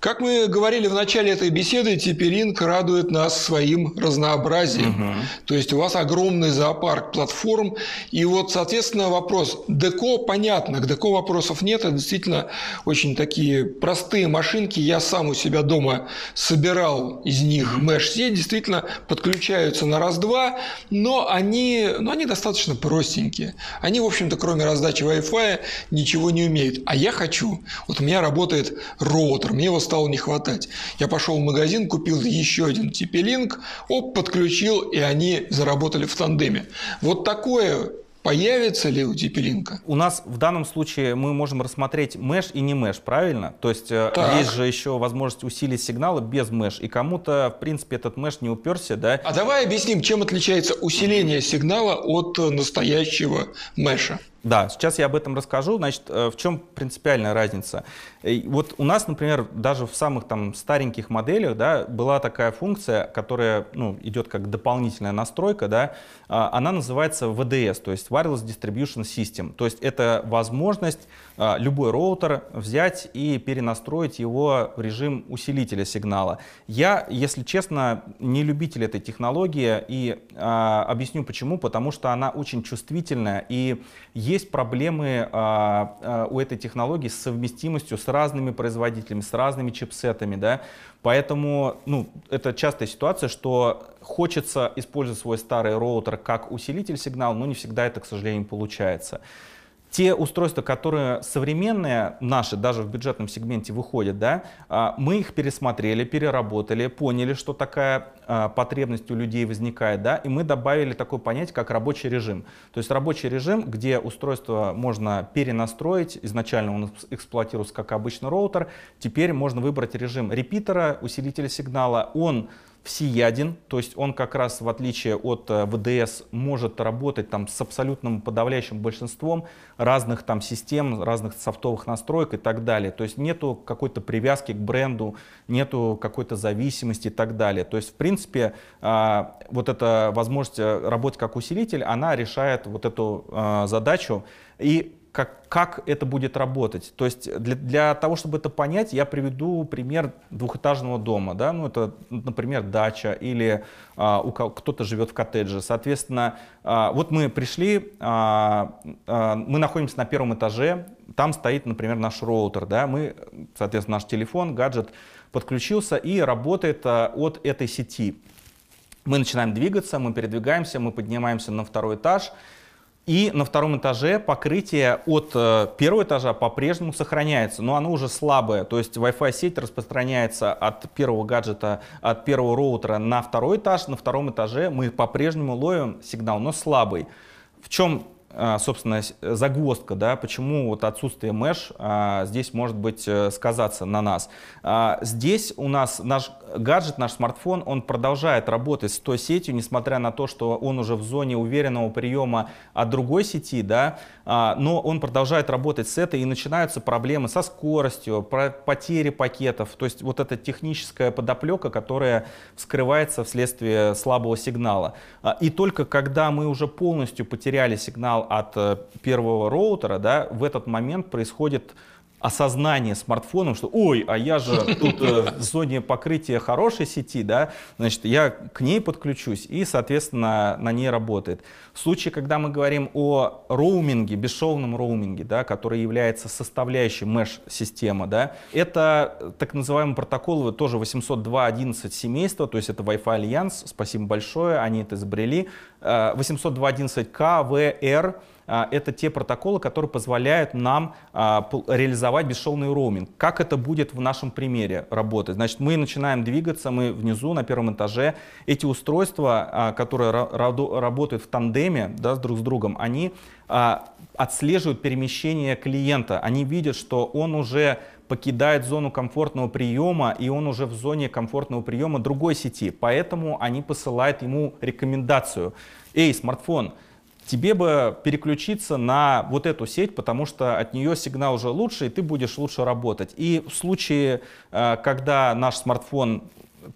Как мы говорили в начале этой беседы, TP-Link радует нас своим разнообразием. Угу. То есть у вас огромный зоопарк платформ. И вот, соответственно, вопрос. Деко понятно, к Деко вопросов нет. Это действительно очень такие простые машинки. Я сам у себя дома собирал из них меш-сеть. Действительно подключаются на раз-два, но они, ну, они достаточно простенькие. Они, в общем-то, кроме раздачи Wi-Fi ничего не умеют. А я хочу. Вот у меня работает роутер. Мне его стало не хватать. Я пошел в магазин, купил еще один TP-Link, оп, подключил, и они заработали в тандеме. Вот такое Появится ли у TP-Link? У нас в данном случае мы можем рассмотреть меш и не меш, правильно? То есть э, так. есть же еще возможность усилить сигналы без меш, и кому-то, в принципе, этот меш не уперся, да? А давай объясним, чем отличается усиление сигнала от настоящего меша. Да, сейчас я об этом расскажу. Значит, э, в чем принципиальная разница? Вот у нас, например, даже в самых там стареньких моделях, да, была такая функция, которая, ну, идет как дополнительная настройка, да, а, она называется VDS, то есть Wireless Distribution System. То есть это возможность любой роутер взять и перенастроить его в режим усилителя сигнала. Я, если честно, не любитель этой технологии и а, объясню почему. Потому что она очень чувствительная и есть проблемы а, а, у этой технологии с совместимостью с разными производителями, с разными чипсетами. Да? Поэтому ну, это частая ситуация, что хочется использовать свой старый роутер как усилитель сигнала, но не всегда это, к сожалению, получается те устройства, которые современные наши, даже в бюджетном сегменте выходят, да, а, мы их пересмотрели, переработали, поняли, что такая а, потребность у людей возникает, да, и мы добавили такое понятие, как рабочий режим. То есть рабочий режим, где устройство можно перенастроить, изначально он эксплуатировался как обычный роутер, теперь можно выбрать режим репитера, усилителя сигнала, он всеяден, то есть он как раз в отличие от э, ВДС может работать там с абсолютным подавляющим большинством разных там систем, разных софтовых настроек и так далее. То есть нету какой-то привязки к бренду, нету какой-то зависимости и так далее. То есть в принципе а, вот эта возможность э, работать как усилитель, она решает вот эту а, задачу. И как, как это будет работать. То есть для, для того, чтобы это понять, я приведу пример двухэтажного дома. Да? Ну, это, например, дача или а, у кто-то живет в коттедже. Соответственно, а, вот мы пришли, а, а, мы находимся на первом этаже, там стоит, например, наш роутер. Да? Мы, соответственно, наш телефон, гаджет подключился и работает а, от этой сети. Мы начинаем двигаться, мы передвигаемся, мы поднимаемся на второй этаж – и на втором этаже покрытие от э, первого этажа по-прежнему сохраняется, но оно уже слабое. То есть Wi-Fi сеть распространяется от первого гаджета, от первого роутера на второй этаж. На втором этаже мы по-прежнему ловим сигнал, но слабый. В чем собственно, загвоздка, да, почему вот отсутствие mesh а, здесь может быть э, сказаться на нас. А, здесь у нас наш гаджет, наш смартфон, он продолжает работать с той сетью, несмотря на то, что он уже в зоне уверенного приема от другой сети, да, но он продолжает работать с этой, и начинаются проблемы со скоростью, потери пакетов, то есть вот эта техническая подоплека, которая вскрывается вследствие слабого сигнала. И только когда мы уже полностью потеряли сигнал сигнал от э, первого роутера, да, в этот момент происходит осознание смартфоном, что ой, а я же тут э, в зоне покрытия хорошей сети, да, значит, я к ней подключусь и, соответственно, на ней работает. В случае, когда мы говорим о роуминге, бесшовном роуминге, да, который является составляющей mesh-системы, да, это так называемый протокол тоже 802.11 семейства, то есть это Wi-Fi Alliance, спасибо большое, они это изобрели, 802.11k, v, r, а, это те протоколы, которые позволяют нам а, реализовать бесшовный роуминг. Как это будет в нашем примере работать? Значит, мы начинаем двигаться, мы внизу на первом этаже. Эти устройства, а, которые работают в тандеме да, друг с другом, они отслеживают перемещение клиента. Они видят, что он уже покидает зону комфортного приема, и он уже в зоне комфортного приема другой сети. Поэтому они посылают ему рекомендацию. Эй, смартфон, тебе бы переключиться на вот эту сеть, потому что от нее сигнал уже лучше, и ты будешь лучше работать. И в случае, э, когда наш смартфон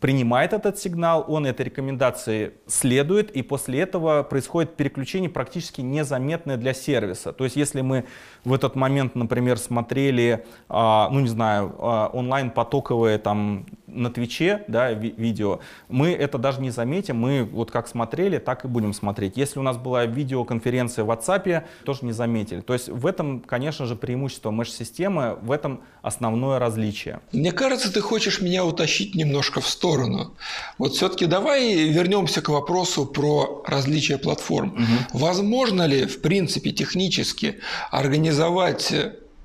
принимает этот сигнал, он этой рекомендации следует, и после этого происходит переключение практически незаметное для сервиса. То есть если мы в этот момент, например, смотрели, а, ну не знаю, а, онлайн-потоковые там на Твиче, да, ви видео, мы это даже не заметим, мы вот как смотрели, так и будем смотреть. Если у нас была видеоконференция в WhatsApp, тоже не заметили. То есть в этом, конечно же, преимущество меш-системы, в этом основное различие. Мне кажется, ты хочешь меня утащить немножко в сторону. Вот все-таки давай вернемся к вопросу про различия платформ. Угу. Возможно ли, в принципе, технически организовать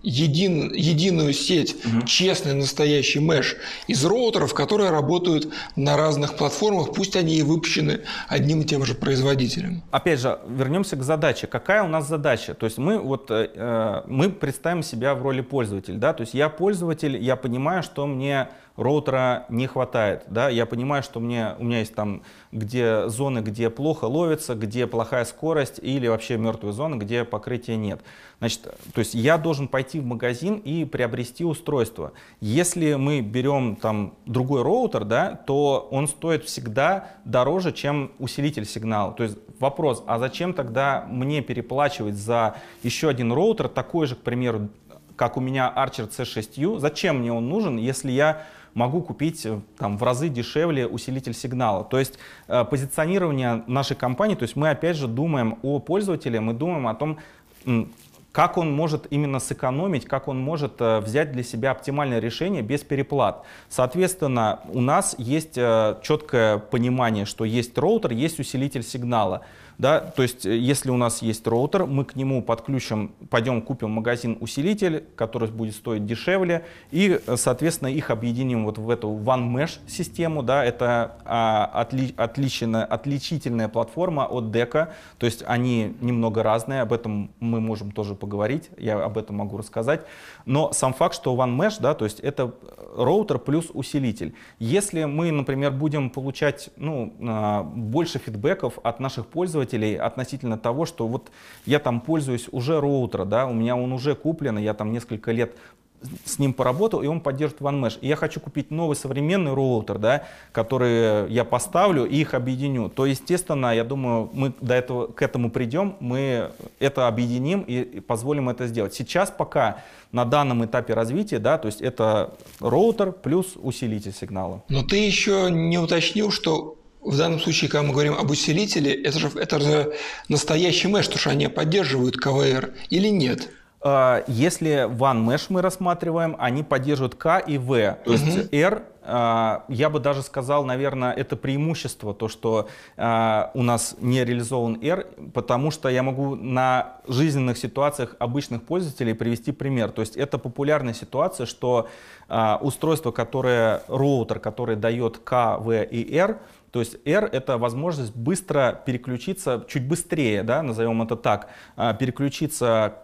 един, единую сеть, угу. честный настоящий меш из роутеров, которые работают на разных платформах, пусть они и выпущены одним и тем же производителем. Опять же, вернемся к задаче. Какая у нас задача? То есть мы вот э, э мы представим себя в роли пользователя, да, то есть я пользователь, я понимаю, что мне роутера не хватает. Да? Я понимаю, что мне, у меня есть там где зоны, где плохо ловится, где плохая скорость или вообще мертвые зоны, где покрытия нет. Значит, то есть я должен пойти в магазин и приобрести устройство. Если мы берем там другой роутер, да, то он стоит всегда дороже, чем усилитель сигнала. То есть вопрос, а зачем тогда мне переплачивать за еще один роутер, такой же, к примеру, как у меня Archer C6U, зачем мне он нужен, если я могу купить э, там, в разы дешевле усилитель сигнала. То есть э, позиционирование нашей компании, то есть мы опять же думаем о пользователе, мы думаем о том, как он может именно сэкономить, как он может э, взять для себя оптимальное решение без переплат. Соответственно, у нас есть четкое понимание, что есть роутер, есть усилитель сигнала. Да? То есть, э, если у нас есть роутер, мы к нему подключим, пойдем купим магазин усилитель, который будет стоить дешевле, и, соответственно, их объединим вот в эту One Mesh систему. Да? Это а, отли, отличная, отличительная платформа от Deca, то есть они немного разные, об этом мы можем тоже поговорить, я об этом могу рассказать. Но сам факт, что One Mesh, да, то есть это роутер плюс усилитель. Если мы, например, будем получать ну, а, больше фидбэков от наших пользователей относительно того, что вот я там пользуюсь уже роутера, да, у меня он уже куплен, я там несколько лет с ним поработал, и он поддерживает OneMesh. И я хочу купить новый современный роутер, да, который я поставлю и их объединю. То, естественно, я думаю, мы до этого, к этому придем, мы это объединим и позволим это сделать. Сейчас пока на данном этапе развития, да, то есть это роутер плюс усилитель сигнала. Но ты еще не уточнил, что в данном случае, когда мы говорим об усилителе, это же, это же настоящий меш, то что они поддерживают КВР или нет? А, если One Mesh мы рассматриваем, они поддерживают K и V. То есть угу. R, а, я бы даже сказал, наверное, это преимущество, то, что а, у нас не реализован R, потому что я могу на жизненных ситуациях обычных пользователей привести пример. То есть это популярная ситуация, что устройство, которое, роутер, который дает K, V и R, то есть R — это возможность быстро переключиться, чуть быстрее, да, назовем это так, переключиться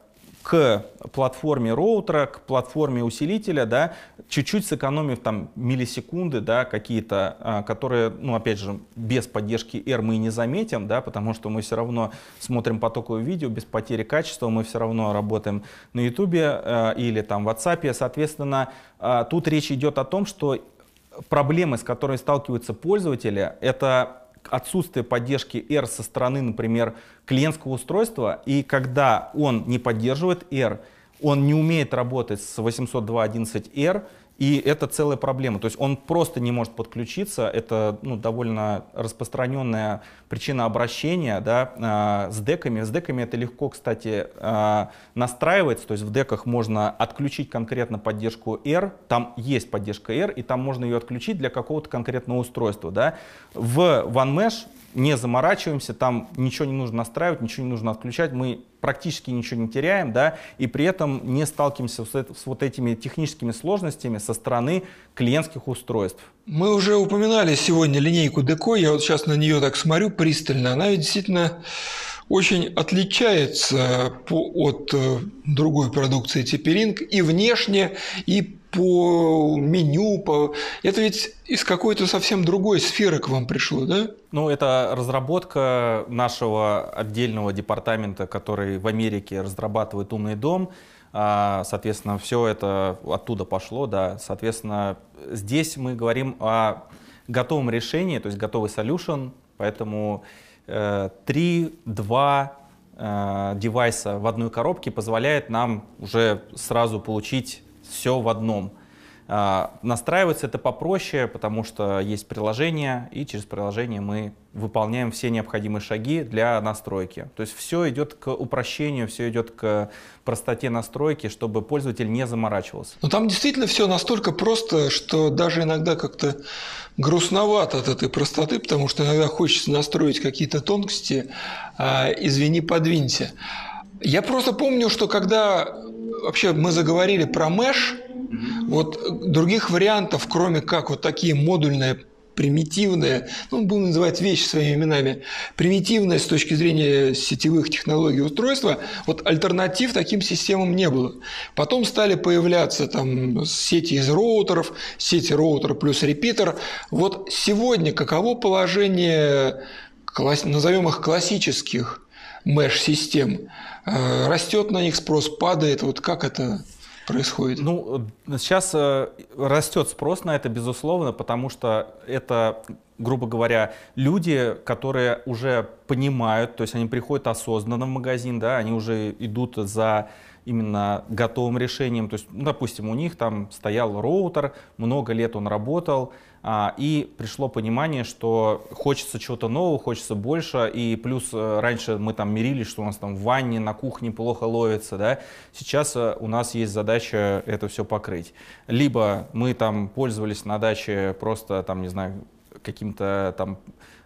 к платформе роутера, к платформе усилителя, да, чуть-чуть сэкономив там миллисекунды, да, какие-то, а, которые, ну, опять же, без поддержки R мы и не заметим, да, потому что мы все равно смотрим потоковое видео без потери качества, мы все равно работаем на YouTube э, или там в WhatsApp, соответственно, тут речь идет о том, что проблемы, с которыми сталкиваются пользователи, это отсутствие поддержки R со стороны, например, клиентского устройства, и когда он не поддерживает R, он не умеет работать с 802.11r, и это целая проблема. То есть он просто не может подключиться. Это ну, довольно распространенная причина обращения да, э, с деками. С деками это легко, кстати, э, настраивается. То есть в деках можно отключить конкретно поддержку R. Там есть поддержка R, и там можно ее отключить для какого-то конкретного устройства. Да. В OneMesh не заморачиваемся, там ничего не нужно настраивать, ничего не нужно отключать, мы практически ничего не теряем, да, и при этом не сталкиваемся с, с вот этими техническими сложностями со стороны клиентских устройств. Мы уже упоминали сегодня линейку Деко, я вот сейчас на нее так смотрю пристально, она ведь действительно очень отличается по, от э, другой продукции Типеринг и внешне, и по меню, по... это ведь из какой-то совсем другой сферы к вам пришло, да? Ну, это разработка нашего отдельного департамента, который в Америке разрабатывает умный дом. А, соответственно, все это оттуда пошло, да. Соответственно, здесь мы говорим о готовом решении, то есть готовый solution, поэтому э, 3, 2 э, девайса в одной коробке позволяет нам уже сразу получить все в одном. А, настраивается это попроще, потому что есть приложение, и через приложение мы выполняем все необходимые шаги для настройки. То есть все идет к упрощению, все идет к простоте настройки, чтобы пользователь не заморачивался. Но там действительно все настолько просто, что даже иногда как-то грустновато от этой простоты, потому что иногда хочется настроить какие-то тонкости, а, извини, подвинься. Я просто помню, что когда вообще мы заговорили про Mesh, вот других вариантов, кроме как вот такие модульные примитивные, ну, будем называть вещи своими именами, примитивные с точки зрения сетевых технологий устройства, вот альтернатив таким системам не было. Потом стали появляться там сети из роутеров, сети роутер плюс репитер. Вот сегодня каково положение, назовем их классических меш-систем? Э, растет на них спрос, падает, вот как это происходит? Ну, сейчас э, растет спрос на это, безусловно, потому что это, грубо говоря, люди, которые уже понимают, то есть они приходят осознанно в магазин, да, они уже идут за именно готовым решением. То есть, ну, допустим, у них там стоял роутер, много лет он работал, и пришло понимание, что хочется чего-то нового, хочется больше, и плюс э, раньше мы там мирились, что у нас там в ванне, на кухне плохо ловится, да, сейчас э, у нас есть задача это все покрыть. Либо мы там пользовались на даче просто там, не знаю, каким-то там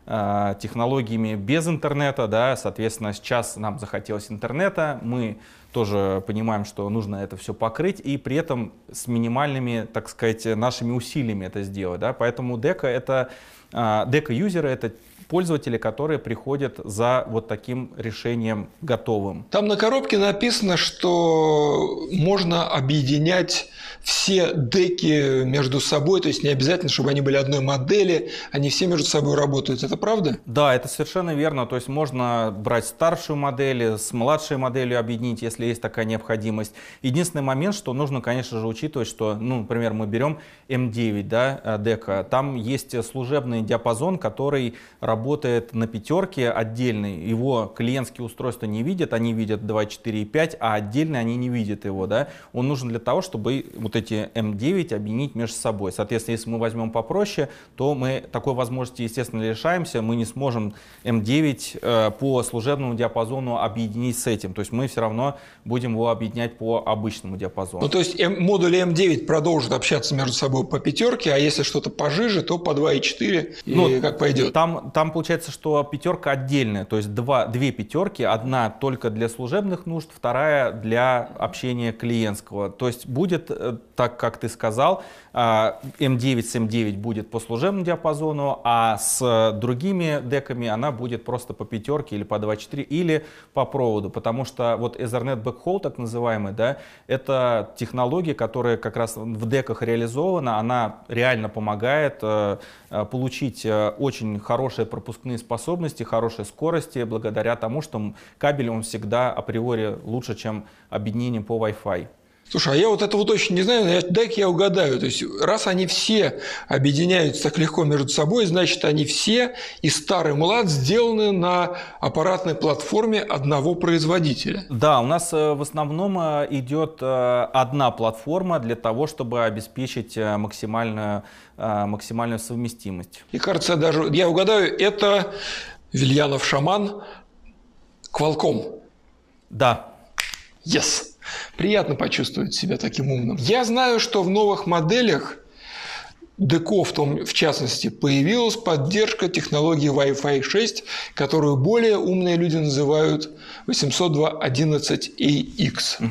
э, технологиями без интернета, да, соответственно, сейчас нам захотелось интернета, мы тоже понимаем, что нужно это все покрыть и при этом с минимальными, так сказать, нашими усилиями это сделать. Да? Поэтому дека это дека-юзеры это пользователи, которые приходят за вот таким решением готовым. Там на коробке написано, что можно объединять все деки между собой, то есть не обязательно, чтобы они были одной модели, они все между собой работают. Это правда? Да, это совершенно верно. То есть можно брать старшую модель с младшей моделью объединить, если есть такая необходимость. Единственный момент, что нужно, конечно же, учитывать, что, ну, например, мы берем M9, да, э, дека, там есть служебный диапазон, который работает на пятерке отдельный. Его клиентские устройства не видят, они видят 2, 4 и 5, а отдельно они не видят его, да. Он нужен для того, чтобы вот эти M9 объединить между собой. Соответственно, если мы возьмем попроще, то мы такой возможности, естественно, лишаемся. Мы не сможем M9 э, по служебному диапазону объединить с этим. То есть мы все равно будем его объединять по обычному диапазону. Ну, то есть M, модули M9 продолжат общаться между собой по пятерке, а если что-то пожиже, то по 2 и 4, ну, и как пойдет. Там, там получается, что пятерка отдельная, то есть два, две пятерки, одна только для служебных нужд, вторая для общения клиентского. То есть будет э, так как ты сказал, М9 а, с М9 будет по служебному диапазону, а с другими деками она будет просто по пятерке или по 2.4 или по проводу, потому что вот Ethernet Backhaul, так называемый, да, это технология, которая как раз в деках реализована, она реально помогает э, э, получить э, очень хорошие пропускные способности, хорошие скорости, благодаря тому, что кабель он всегда априори лучше, чем объединение по Wi-Fi. Слушай, а я вот этого точно не знаю, дай-ка я угадаю. То есть, раз они все объединяются так легко между собой, значит, они все и старый млад сделаны на аппаратной платформе одного производителя. Да, у нас э, в основном э, идет э, одна платформа для того, чтобы обеспечить максимальную, максимальную совместимость. И кажется, даже я угадаю, это Вильянов шаман Квалком. Да. Yes. Приятно почувствовать себя таким умным. Я знаю, что в новых моделях Деко в, том, в частности, появилась поддержка технологии Wi-Fi 6, которую более умные люди называют 802.11ax. Угу.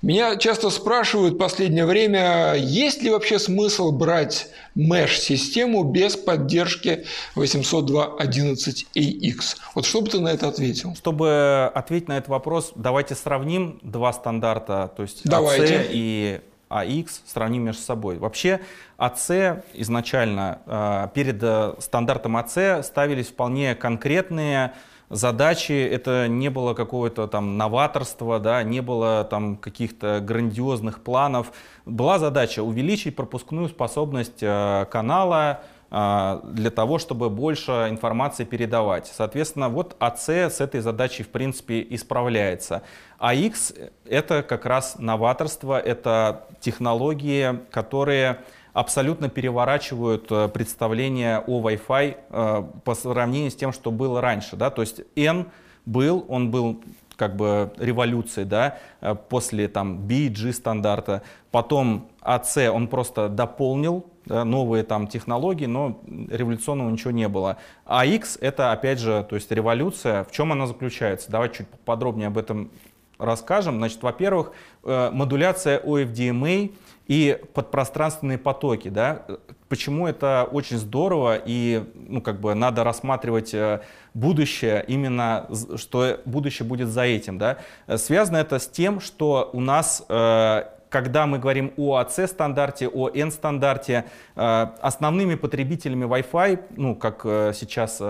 Меня часто спрашивают в последнее время, есть ли вообще смысл брать Mesh-систему без поддержки 802.11ax. Вот что бы ты на это ответил? Чтобы ответить на этот вопрос, давайте сравним два стандарта, то есть давайте. AC и AX, сравним между собой. Вообще AC изначально э, перед э, стандартом AC ставились вполне конкретные задачи, это не было какого-то там новаторства, да, не было там каких-то грандиозных планов. Была задача увеличить пропускную способность э, канала а, для того, чтобы больше информации передавать. Соответственно, вот АЦ с этой задачей, в принципе, исправляется. А X — это как раз новаторство, это технологии, которые абсолютно переворачивают э, представление о Wi-Fi э, по сравнению с тем, что было раньше. Да? То есть N был, он был как бы революцией, да, э, после там BG стандарта. Потом AC он просто дополнил новые там технологии, но революционного ничего не было. А X это опять же, то есть революция. В чем она заключается? Давайте чуть подробнее об этом расскажем. Значит, во-первых, модуляция OFDMA и подпространственные потоки. Да? Почему это очень здорово и ну, как бы надо рассматривать э, будущее именно, что будущее будет за этим. Да? Связано это с тем, что у нас э, когда мы говорим о АЦ стандарте, о N стандарте, э, основными потребителями Wi-Fi, ну, как сейчас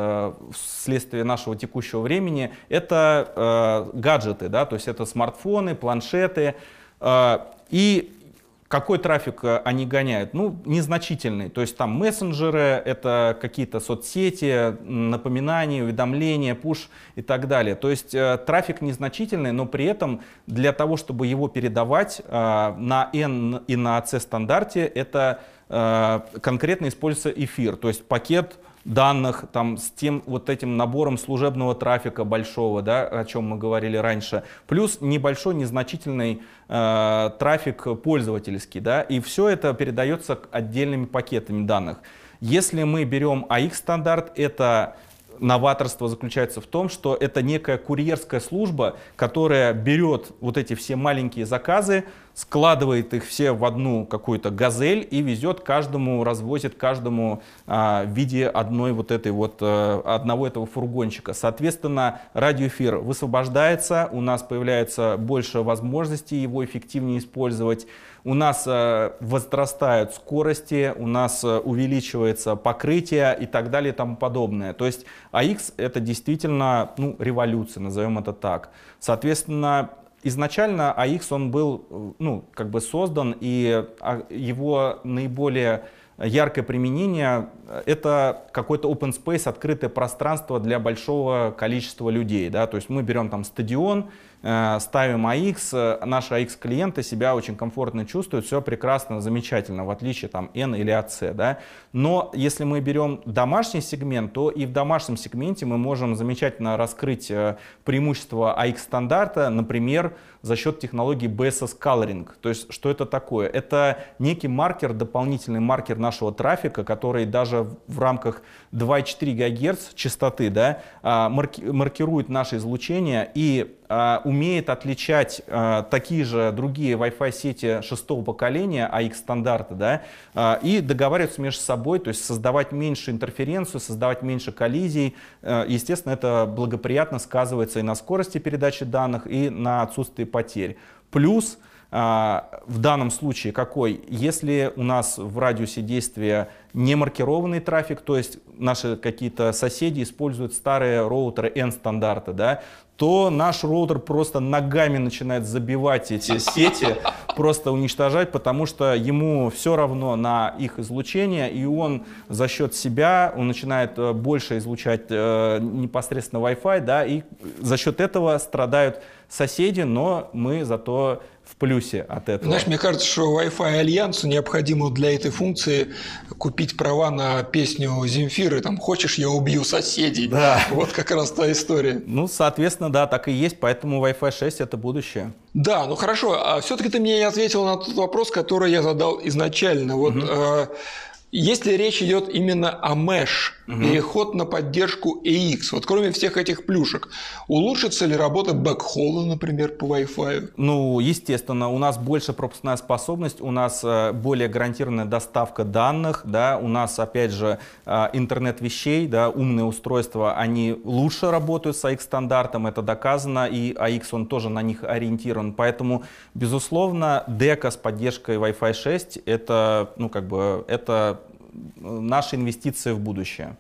вследствие нашего текущего времени, это гаджеты, да, то есть это смартфоны, планшеты. И какой трафик э, они гоняют? Ну, незначительный. То есть там мессенджеры, это какие-то соцсети, напоминания, уведомления, пуш и так далее. То есть э, трафик незначительный, но при этом для того, чтобы его передавать э, на N и на AC стандарте, это конкретно используется эфир. То есть пакет данных, там, с тем вот этим набором служебного трафика большого, да, о чем мы говорили раньше, плюс небольшой, незначительный э, трафик пользовательский, да, и все это передается отдельными пакетами данных. Если мы берем AX стандарт, это новаторство заключается в том, что это некая курьерская служба, которая берет вот эти все маленькие заказы, складывает их все в одну какую-то газель и везет каждому, развозит каждому а, в виде одной вот этой вот, а, одного этого фургончика. Соответственно, радиоэфир высвобождается, у нас появляется больше возможностей его эффективнее использовать у нас э, возрастают скорости, у нас э, увеличивается покрытие и так далее и тому подобное. То есть AX это действительно ну, революция, назовем это так. Соответственно, изначально AX он был э, ну, как бы создан, и а, его наиболее яркое применение — это какой-то open space, открытое пространство для большого количества людей. Да? То есть мы берем там стадион, Э, ставим AX, э, наши AX клиенты себя очень комфортно чувствуют, все прекрасно, замечательно, в отличие там N или AC. Да? Но если мы берем домашний сегмент, то и в домашнем сегменте мы можем замечательно раскрыть э, преимущество AX стандарта, например, за счет технологии BSS Coloring. То есть, что это такое? Это некий маркер, дополнительный маркер нашего трафика, который даже в рамках 2,4 ГГц частоты да, а, маркирует наше излучение и умеет отличать а, такие же другие Wi-Fi сети шестого поколения, AX стандарта, да, и договариваться между собой, то есть создавать меньше интерференцию, создавать меньше коллизий. Естественно, это благоприятно сказывается и на скорости передачи данных, и на отсутствии потерь. Плюс а, в данном случае какой? Если у нас в радиусе действия не маркированный трафик, то есть наши какие-то соседи используют старые роутеры N-стандарта, да, то наш роутер просто ногами начинает забивать эти сети, просто уничтожать, потому что ему все равно на их излучение, и он за счет себя, он начинает э, больше излучать э, непосредственно Wi-Fi, да, и за счет этого страдают соседи, но мы зато плюсе от этого. Знаешь, мне кажется, что Wi-Fi Альянсу необходимо для этой функции купить права на песню Земфиры, там «Хочешь, я убью соседей». Да. Вот как раз та история. Ну, соответственно, да, так и есть, поэтому Wi-Fi 6 – это будущее. Да, ну хорошо, а все-таки ты мне не ответил на тот вопрос, который я задал изначально. Вот угу. э, если речь идет именно о Mesh, угу. переход на поддержку AX, вот кроме всех этих плюшек, улучшится ли работа бэкхола, например, по Wi-Fi? Ну, естественно, у нас больше пропускная способность, у нас э, более гарантированная доставка данных, да, у нас, опять же, э, интернет вещей, да, умные устройства, они лучше работают с AX-стандартом, это доказано, и AX, он тоже на них ориентирован, поэтому, безусловно, дека с поддержкой Wi-Fi 6, это, ну, как бы, это наши инвестиции в будущее.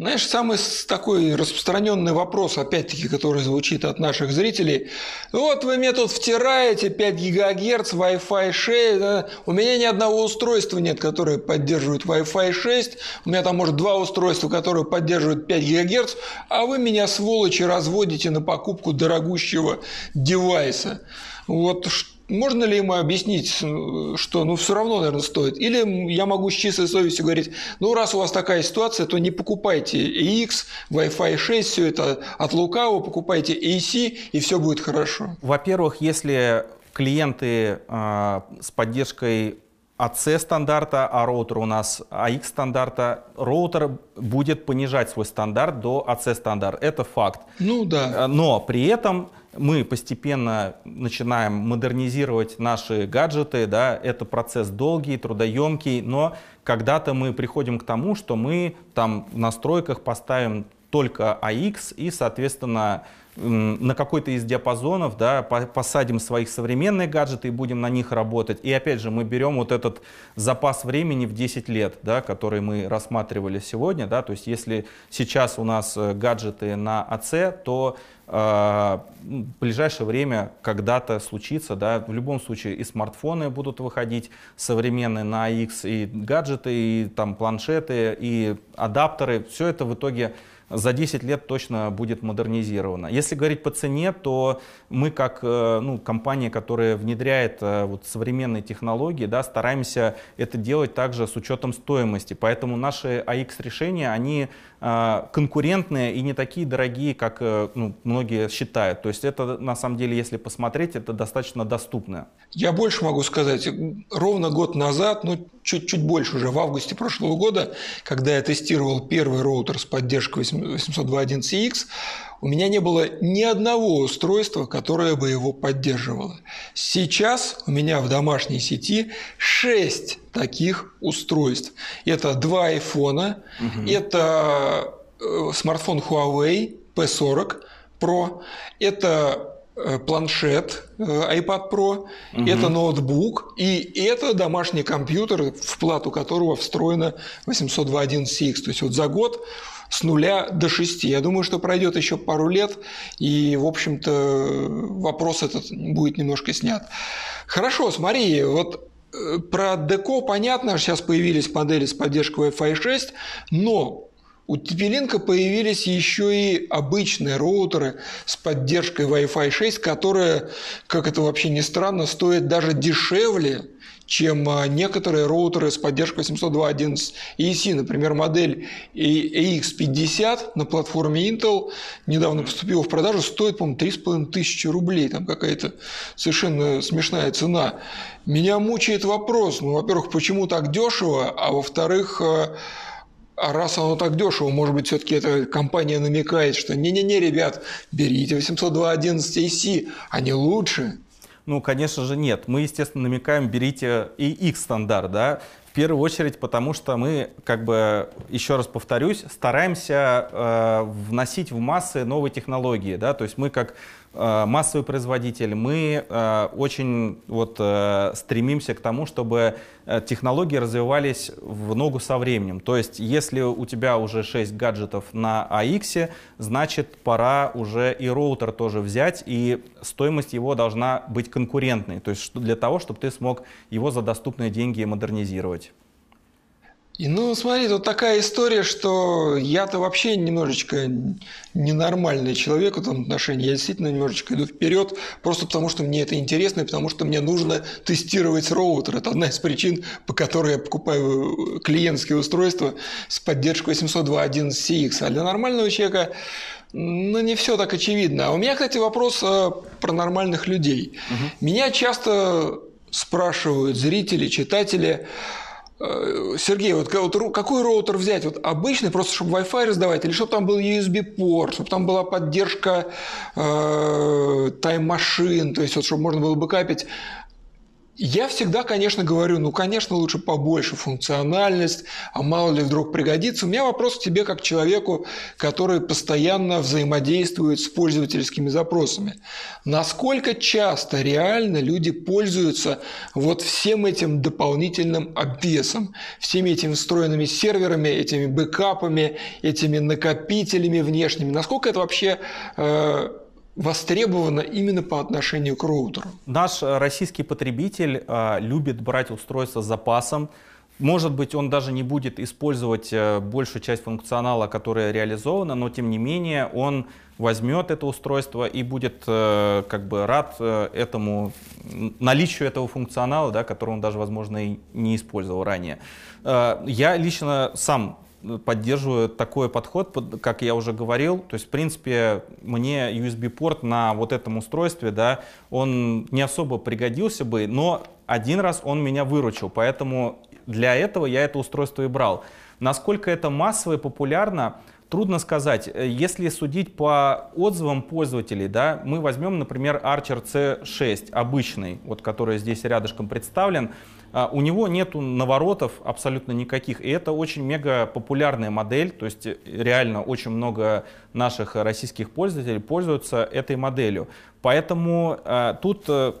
Знаешь, самый такой распространенный вопрос, опять-таки, который звучит от наших зрителей. Вот вы мне тут втираете 5 гигагерц, Wi-Fi 6. Да? У меня ни одного устройства нет, которое поддерживает Wi-Fi 6. У меня там, может, два устройства, которые поддерживают 5 гигагерц. А вы меня, сволочи, разводите на покупку дорогущего девайса. Вот можно ли ему объяснить, что ну все равно, наверное, стоит? Или я могу с чистой совестью говорить, ну раз у вас такая ситуация, то не покупайте X, Wi-Fi 6, все это от лукавого, покупайте AC, и все будет хорошо. Во-первых, если клиенты э, с поддержкой AC стандарта, а роутер у нас AX стандарта, роутер будет понижать свой стандарт до AC стандарта. Это факт. Ну да. Но при этом мы постепенно начинаем модернизировать наши гаджеты, да, это процесс долгий, трудоемкий, но когда-то мы приходим к тому, что мы там в настройках поставим только AX и, соответственно, на какой-то из диапазонов, да, посадим своих современные гаджеты и будем на них работать. И опять же, мы берем вот этот запас времени в 10 лет, да, который мы рассматривали сегодня. Да, то есть если сейчас у нас э, гаджеты на АЦ, то в ближайшее время когда-то случится, да, в любом случае и смартфоны будут выходить современные на X, и гаджеты, и там планшеты, и адаптеры. Все это в итоге за 10 лет точно будет модернизировано. Если говорить по цене, то мы как э, ну, компания, которая внедряет э, вот, современные технологии, да, стараемся это делать также с учетом стоимости. Поэтому наши AX-решения, они э, конкурентные и не такие дорогие, как ну, многие считают. То есть это на самом деле, если посмотреть, это достаточно доступно. Я больше могу сказать. Ровно год назад, ну чуть-чуть больше уже, в августе прошлого года, когда я тестировал первый роутер с поддержкой 802.11cx, у меня не было ни одного устройства, которое бы его поддерживало. Сейчас у меня в домашней сети 6 таких устройств. Это два айфона, угу. это э, смартфон Huawei P40 Pro, это Э, планшет э, iPad Pro, угу. это ноутбук и это домашний компьютер, в плату которого встроено 802.11x. То есть вот за год с нуля до шести. Я думаю, что пройдет еще пару лет, и, в общем-то, вопрос этот будет немножко снят. Хорошо, смотри, вот э, про деко понятно, сейчас появились модели с поддержкой Wi-Fi 6, но у TP-Link появились еще и обычные роутеры с поддержкой Wi-Fi 6, которые, как это вообще ни странно, стоят даже дешевле, чем а, некоторые роутеры с поддержкой 802.11 EC. Например, модель AX50 на платформе Intel недавно поступила в продажу, стоит, по-моему, 3,5 тысячи рублей. Там какая-то совершенно смешная цена. Меня мучает вопрос, ну, во-первых, почему так дешево, а во-вторых, а, а раз оно так дешево, может быть, все-таки эта компания намекает, что не-не-не, ребят, берите 802.11 AC, они лучше. Ну, конечно же, нет. Мы, естественно, намекаем, берите и их стандарт, да, в первую очередь, потому что мы, как бы, еще раз повторюсь, стараемся э, вносить в массы новые технологии, да, то есть мы как массовый производитель, мы э, очень вот, э, стремимся к тому, чтобы технологии развивались в ногу со временем. То есть, если у тебя уже 6 гаджетов на AX, значит, пора уже и роутер тоже взять, и стоимость его должна быть конкурентной. То есть, для того, чтобы ты смог его за доступные деньги модернизировать. И ну, смотри, тут такая история, что я-то вообще немножечко ненормальный человек в этом отношении. Я действительно немножечко иду вперед, просто потому что мне это интересно, и потому что мне нужно тестировать роутер. Это одна из причин, по которой я покупаю клиентские устройства с поддержкой 802.11cx. А для нормального человека ну, не все так очевидно. А у меня, кстати, вопрос э, про нормальных людей. Угу. Меня часто спрашивают зрители, читатели, Сергей, вот, вот какой роутер взять? Вот обычный, просто чтобы Wi-Fi раздавать, или чтобы там был USB-порт, чтобы там была поддержка э, тайм-машин, то есть вот, чтобы можно было бы капить. Я всегда, конечно, говорю, ну, конечно, лучше побольше функциональность, а мало ли вдруг пригодится. У меня вопрос к тебе как человеку, который постоянно взаимодействует с пользовательскими запросами. Насколько часто реально люди пользуются вот всем этим дополнительным обвесом, всеми этими встроенными серверами, этими бэкапами, этими накопителями внешними? Насколько это вообще э, востребовано именно по отношению к роутеру. Наш э, российский потребитель э, любит брать устройство с запасом. Может быть, он даже не будет использовать э, большую часть функционала, которая реализована, но тем не менее он возьмет это устройство и будет э, как бы рад э, этому наличию этого функционала, да, который он даже, возможно, и не использовал ранее. Э, я лично сам поддерживаю такой подход, как я уже говорил. То есть, в принципе, мне USB-порт на вот этом устройстве, да, он не особо пригодился бы, но один раз он меня выручил, поэтому для этого я это устройство и брал. Насколько это массово и популярно, трудно сказать. Если судить по отзывам пользователей, да, мы возьмем, например, Archer C6 обычный, вот который здесь рядышком представлен, у него нету наворотов абсолютно никаких. И это очень мега популярная модель. То есть э, реально очень много наших российских пользователей пользуются этой моделью. Поэтому э, тут э,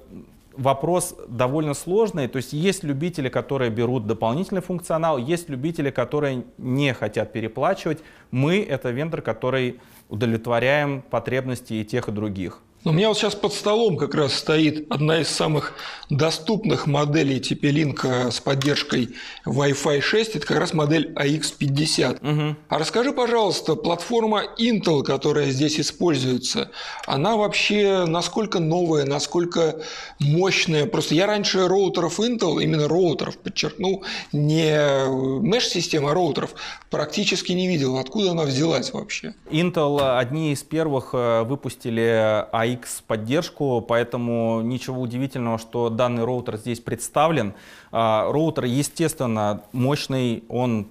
вопрос довольно сложный. То есть есть любители, которые берут дополнительный функционал, есть любители, которые не хотят переплачивать. Мы — это вендор, который удовлетворяем потребности и тех, и других. У меня вот сейчас под столом как раз стоит одна из самых доступных моделей TP-Link с поддержкой Wi-Fi 6. Это как раз модель AX50. Угу. А расскажи, пожалуйста, платформа Intel, которая здесь используется, она вообще насколько новая, насколько мощная? Просто я раньше роутеров Intel, именно роутеров, подчеркну, не mesh-система, а роутеров, практически не видел. Откуда она взялась вообще? Intel одни из первых э, выпустили AX AX поддержку, поэтому ничего удивительного, что данный роутер здесь представлен. А, роутер, естественно, мощный, он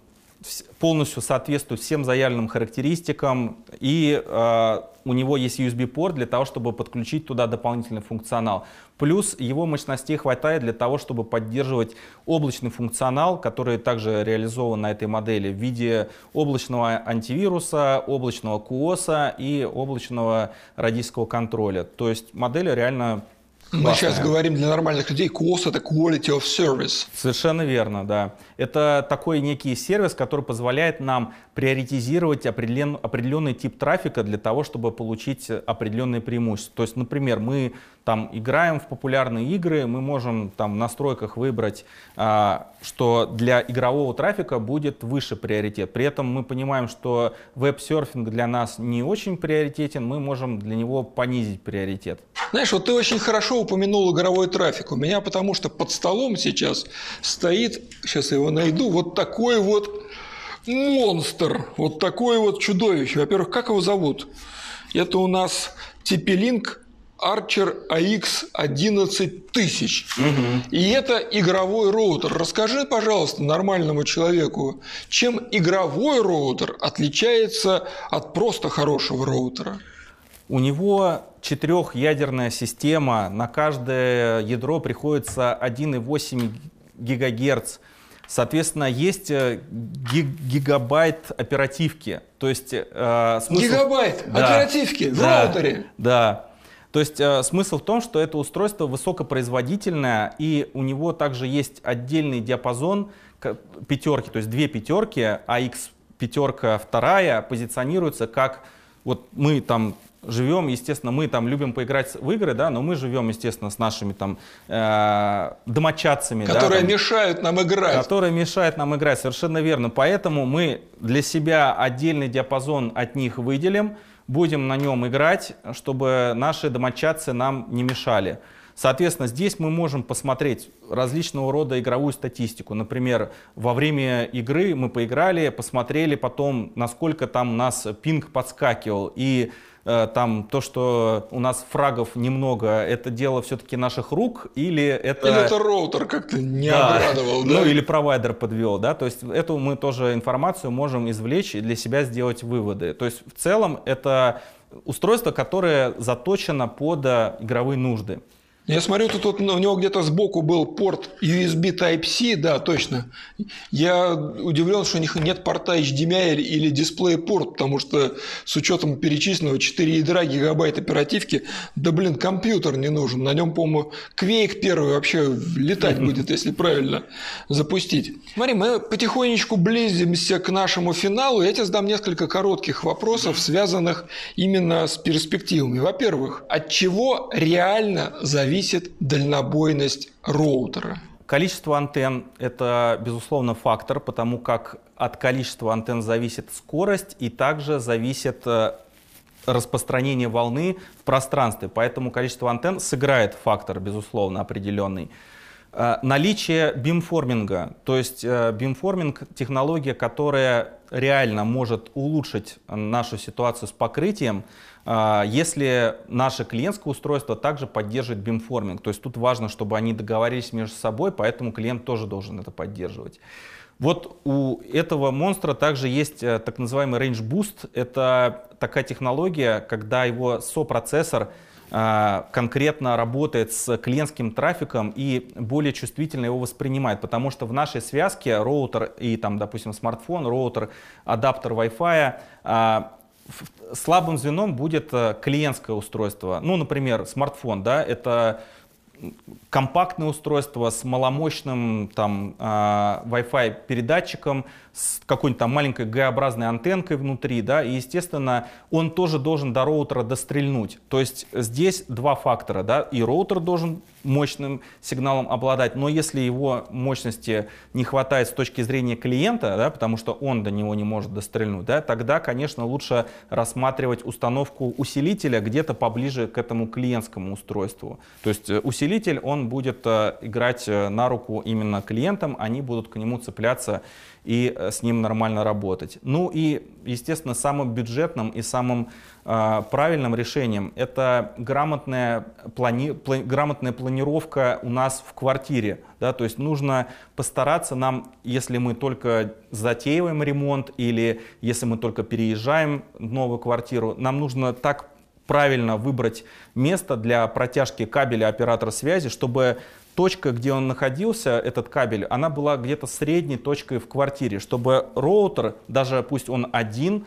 полностью соответствует всем заявленным характеристикам, и э, у него есть USB-порт для того, чтобы подключить туда дополнительный функционал. Плюс его мощностей хватает для того, чтобы поддерживать облачный функционал, который также реализован на этой модели в виде облачного антивируса, облачного QoS и облачного радийского контроля. То есть модель реально мы Классная. сейчас говорим для нормальных людей, QoS – это Quality of Service. Совершенно верно, да. Это такой некий сервис, который позволяет нам приоритизировать определен, определенный тип трафика для того, чтобы получить определенные преимущества. То есть, например, мы там играем в популярные игры, мы можем там в настройках выбрать, а, что для игрового трафика будет выше приоритет. При этом мы понимаем, что веб-серфинг для нас не очень приоритетен, мы можем для него понизить приоритет. Знаешь, вот ты очень хорошо упомянул игровой трафик. У меня потому что под столом сейчас стоит, сейчас я его найду, вот такой вот монстр, вот такое вот чудовище. Во-первых, как его зовут? Это у нас TP-Link Archer AX 11000. Угу. И это игровой роутер. Расскажи, пожалуйста, нормальному человеку, чем игровой роутер отличается от просто хорошего роутера? У него четырехъядерная система, на каждое ядро приходится 1,8 ГГц. Соответственно, есть э, гигабайт оперативки. То есть, э, смысл... Гигабайт да, оперативки в да, роутере? Да. То есть э, смысл в том, что это устройство высокопроизводительное, и у него также есть отдельный диапазон пятерки, то есть две пятерки, а X пятерка вторая позиционируется как вот мы там живем, естественно, мы там любим поиграть в игры, да, но мы живем, естественно, с нашими там э, домочадцами. Которые да, там, мешают нам играть. Которые мешают нам играть, совершенно верно. Поэтому мы для себя отдельный диапазон от них выделим, будем на нем играть, чтобы наши домочадцы нам не мешали. Соответственно, здесь мы можем посмотреть различного рода игровую статистику. Например, во время игры мы поиграли, посмотрели потом, насколько там у нас пинг подскакивал. И там то, что у нас фрагов немного, это дело все-таки наших рук или это... Или это роутер как-то не да. обрадовал, да? Ну или провайдер подвел, да, то есть эту мы тоже информацию можем извлечь и для себя сделать выводы. То есть в целом это устройство, которое заточено под игровые нужды. Я смотрю, тут, тут у него где-то сбоку был порт USB Type-C, да, точно. Я удивлен, что у них нет порта HDMI или, или DisplayPort, потому что с учетом перечисленного 4 ядра, гигабайт оперативки, да блин, компьютер не нужен. На нем, по-моему, Quake первый вообще летать будет, если правильно запустить. Смотри, мы потихонечку близимся к нашему финалу. Я тебе задам несколько коротких вопросов, связанных именно с перспективами. Во-первых, от чего реально зависит зависит дальнобойность роутера? Количество антенн – это, безусловно, фактор, потому как от количества антенн зависит скорость и также зависит э, распространение волны в пространстве. Поэтому количество антенн сыграет фактор, безусловно, определенный. Э, наличие бимформинга, то есть э, бимформинг – технология, которая реально может улучшить нашу ситуацию с покрытием, если наше клиентское устройство также поддерживает бимформинг. То есть тут важно, чтобы они договорились между собой, поэтому клиент тоже должен это поддерживать. Вот у этого монстра также есть э, так называемый Range Boost. Это такая технология, когда его сопроцессор а, конкретно работает с клиентским трафиком и более чувствительно его воспринимает, потому что в нашей связке роутер и там, допустим, смартфон, роутер, адаптер Wi-Fi, а, слабым звеном будет э, клиентское устройство. Ну, например, смартфон, да, это компактное устройство с маломощным там а, Wi-Fi передатчиком, с какой-нибудь там маленькой Г-образной антенкой внутри, да, и, естественно, он тоже должен до роутера дострельнуть. То есть здесь два фактора, да, и роутер должен мощным сигналом обладать, но если его мощности не хватает с точки зрения клиента, да, потому что он до него не может дострельнуть, да, тогда, конечно, лучше рассматривать установку усилителя где-то поближе к этому клиентскому устройству. То есть э, усилитель, он будет э, играть э, на руку именно клиентам, они будут к нему цепляться и с ним нормально работать. Ну и, естественно, самым бюджетным и самым правильным решением это грамотная, плани, пла, грамотная планировка у нас в квартире. Да? То есть нужно постараться нам, если мы только затеиваем ремонт или если мы только переезжаем в новую квартиру, нам нужно так правильно выбрать место для протяжки кабеля оператора связи, чтобы точка, где он находился, этот кабель, она была где-то средней точкой в квартире, чтобы роутер, даже пусть он один,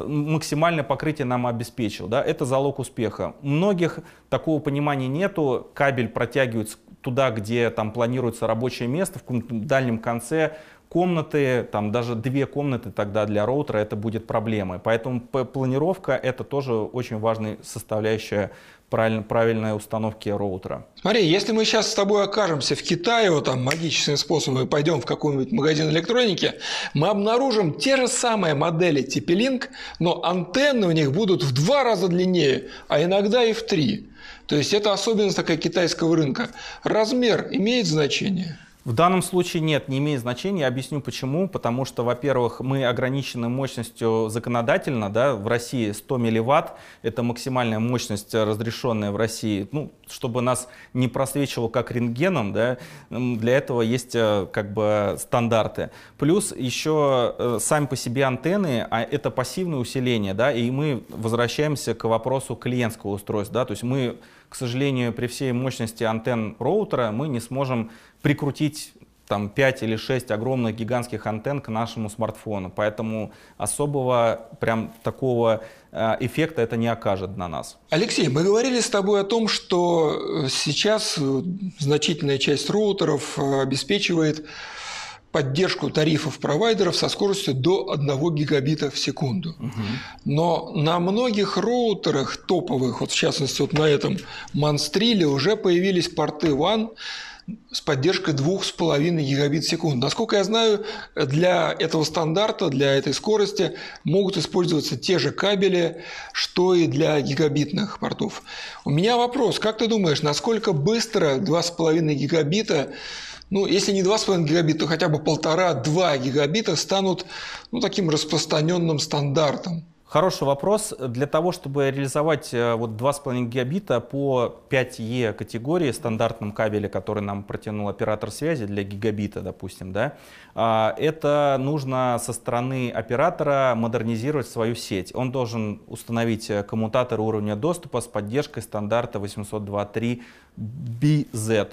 максимальное покрытие нам обеспечил. Да? Это залог успеха. У многих такого понимания нету. Кабель протягивается туда, где там планируется рабочее место, в дальнем конце комнаты, там даже две комнаты тогда для роутера это будет проблемой. Поэтому планировка это тоже очень важная составляющая правиль, правильной установки роутера. Смотри, если мы сейчас с тобой окажемся в Китае, вот там магическим способом, и пойдем в какой-нибудь магазин электроники, мы обнаружим те же самые модели TP-Link, но антенны у них будут в два раза длиннее, а иногда и в три. То есть это особенность такая китайского рынка. Размер имеет значение? В данном случае нет, не имеет значения. Я объясню почему. Потому что, во-первых, мы ограничены мощностью законодательно. Да, в России 100 милливатт – это максимальная мощность, разрешенная в России. Ну, чтобы нас не просвечивало как рентгеном, да, для этого есть э, как бы стандарты. Плюс еще э, сами по себе антенны, а это пассивное усиление, да, и мы возвращаемся к вопросу клиентского устройства. Да, то есть мы к сожалению, при всей мощности антенн роутера мы не сможем прикрутить там 5 или 6 огромных гигантских антенн к нашему смартфону. Поэтому особого прям такого э, эффекта это не окажет на нас. Алексей, мы говорили с тобой о том, что э, сейчас э, значительная часть роутеров обеспечивает поддержку тарифов провайдеров со скоростью до 1 гигабита в секунду. Угу. Но на многих роутерах топовых, вот в частности вот на этом Монстриле, уже появились порты WAN с поддержкой 2,5 гигабит в секунду. Насколько я знаю, для этого стандарта, для этой скорости могут использоваться те же кабели, что и для гигабитных портов. У меня вопрос, как ты думаешь, насколько быстро 2,5 гигабита ну, если не 2,5 гигабита, то хотя бы 1,5-2 гигабита станут ну, таким распространенным стандартом Хороший вопрос. Для того, чтобы реализовать э, вот 2,5 гигабита по 5Е категории стандартном кабеле, который нам протянул оператор связи для гигабита, допустим, да, а, это нужно со стороны оператора модернизировать свою сеть. Он должен установить э, коммутатор уровня доступа с поддержкой стандарта 802.3BZ.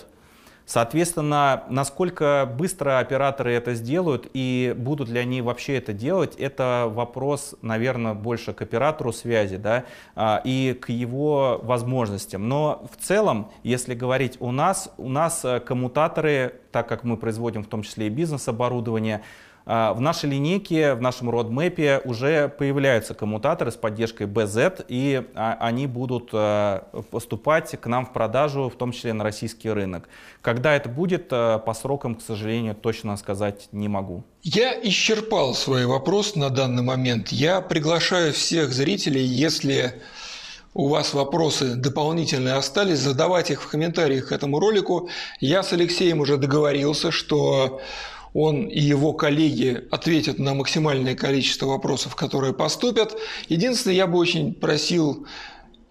Соответственно, насколько быстро операторы это сделают и будут ли они вообще это делать, это вопрос, наверное, больше к оператору связи да, а, и к его возможностям. Но в целом, если говорить у нас, у нас э, коммутаторы, так как мы производим в том числе и бизнес-оборудование, в нашей линейке, в нашем родмэпе уже появляются коммутаторы с поддержкой BZ, и а, они будут а, поступать к нам в продажу, в том числе на российский рынок. Когда это будет, по срокам, к сожалению, точно сказать не могу. Я исчерпал свой вопрос на данный момент. Я приглашаю всех зрителей, если у вас вопросы дополнительные остались, задавать их в комментариях к этому ролику. Я с Алексеем уже договорился, что он и его коллеги ответят на максимальное количество вопросов, которые поступят. Единственное, я бы очень просил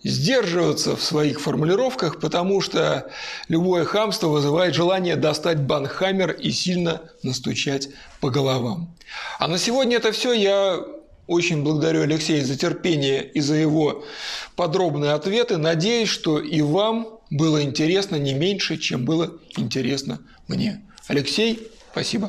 сдерживаться в своих формулировках, потому что любое хамство вызывает желание достать банхаммер и сильно настучать по головам. А на сегодня это все. Я очень благодарю Алексея за терпение и за его подробные ответы. Надеюсь, что и вам было интересно не меньше, чем было интересно мне. Алексей, Спасибо.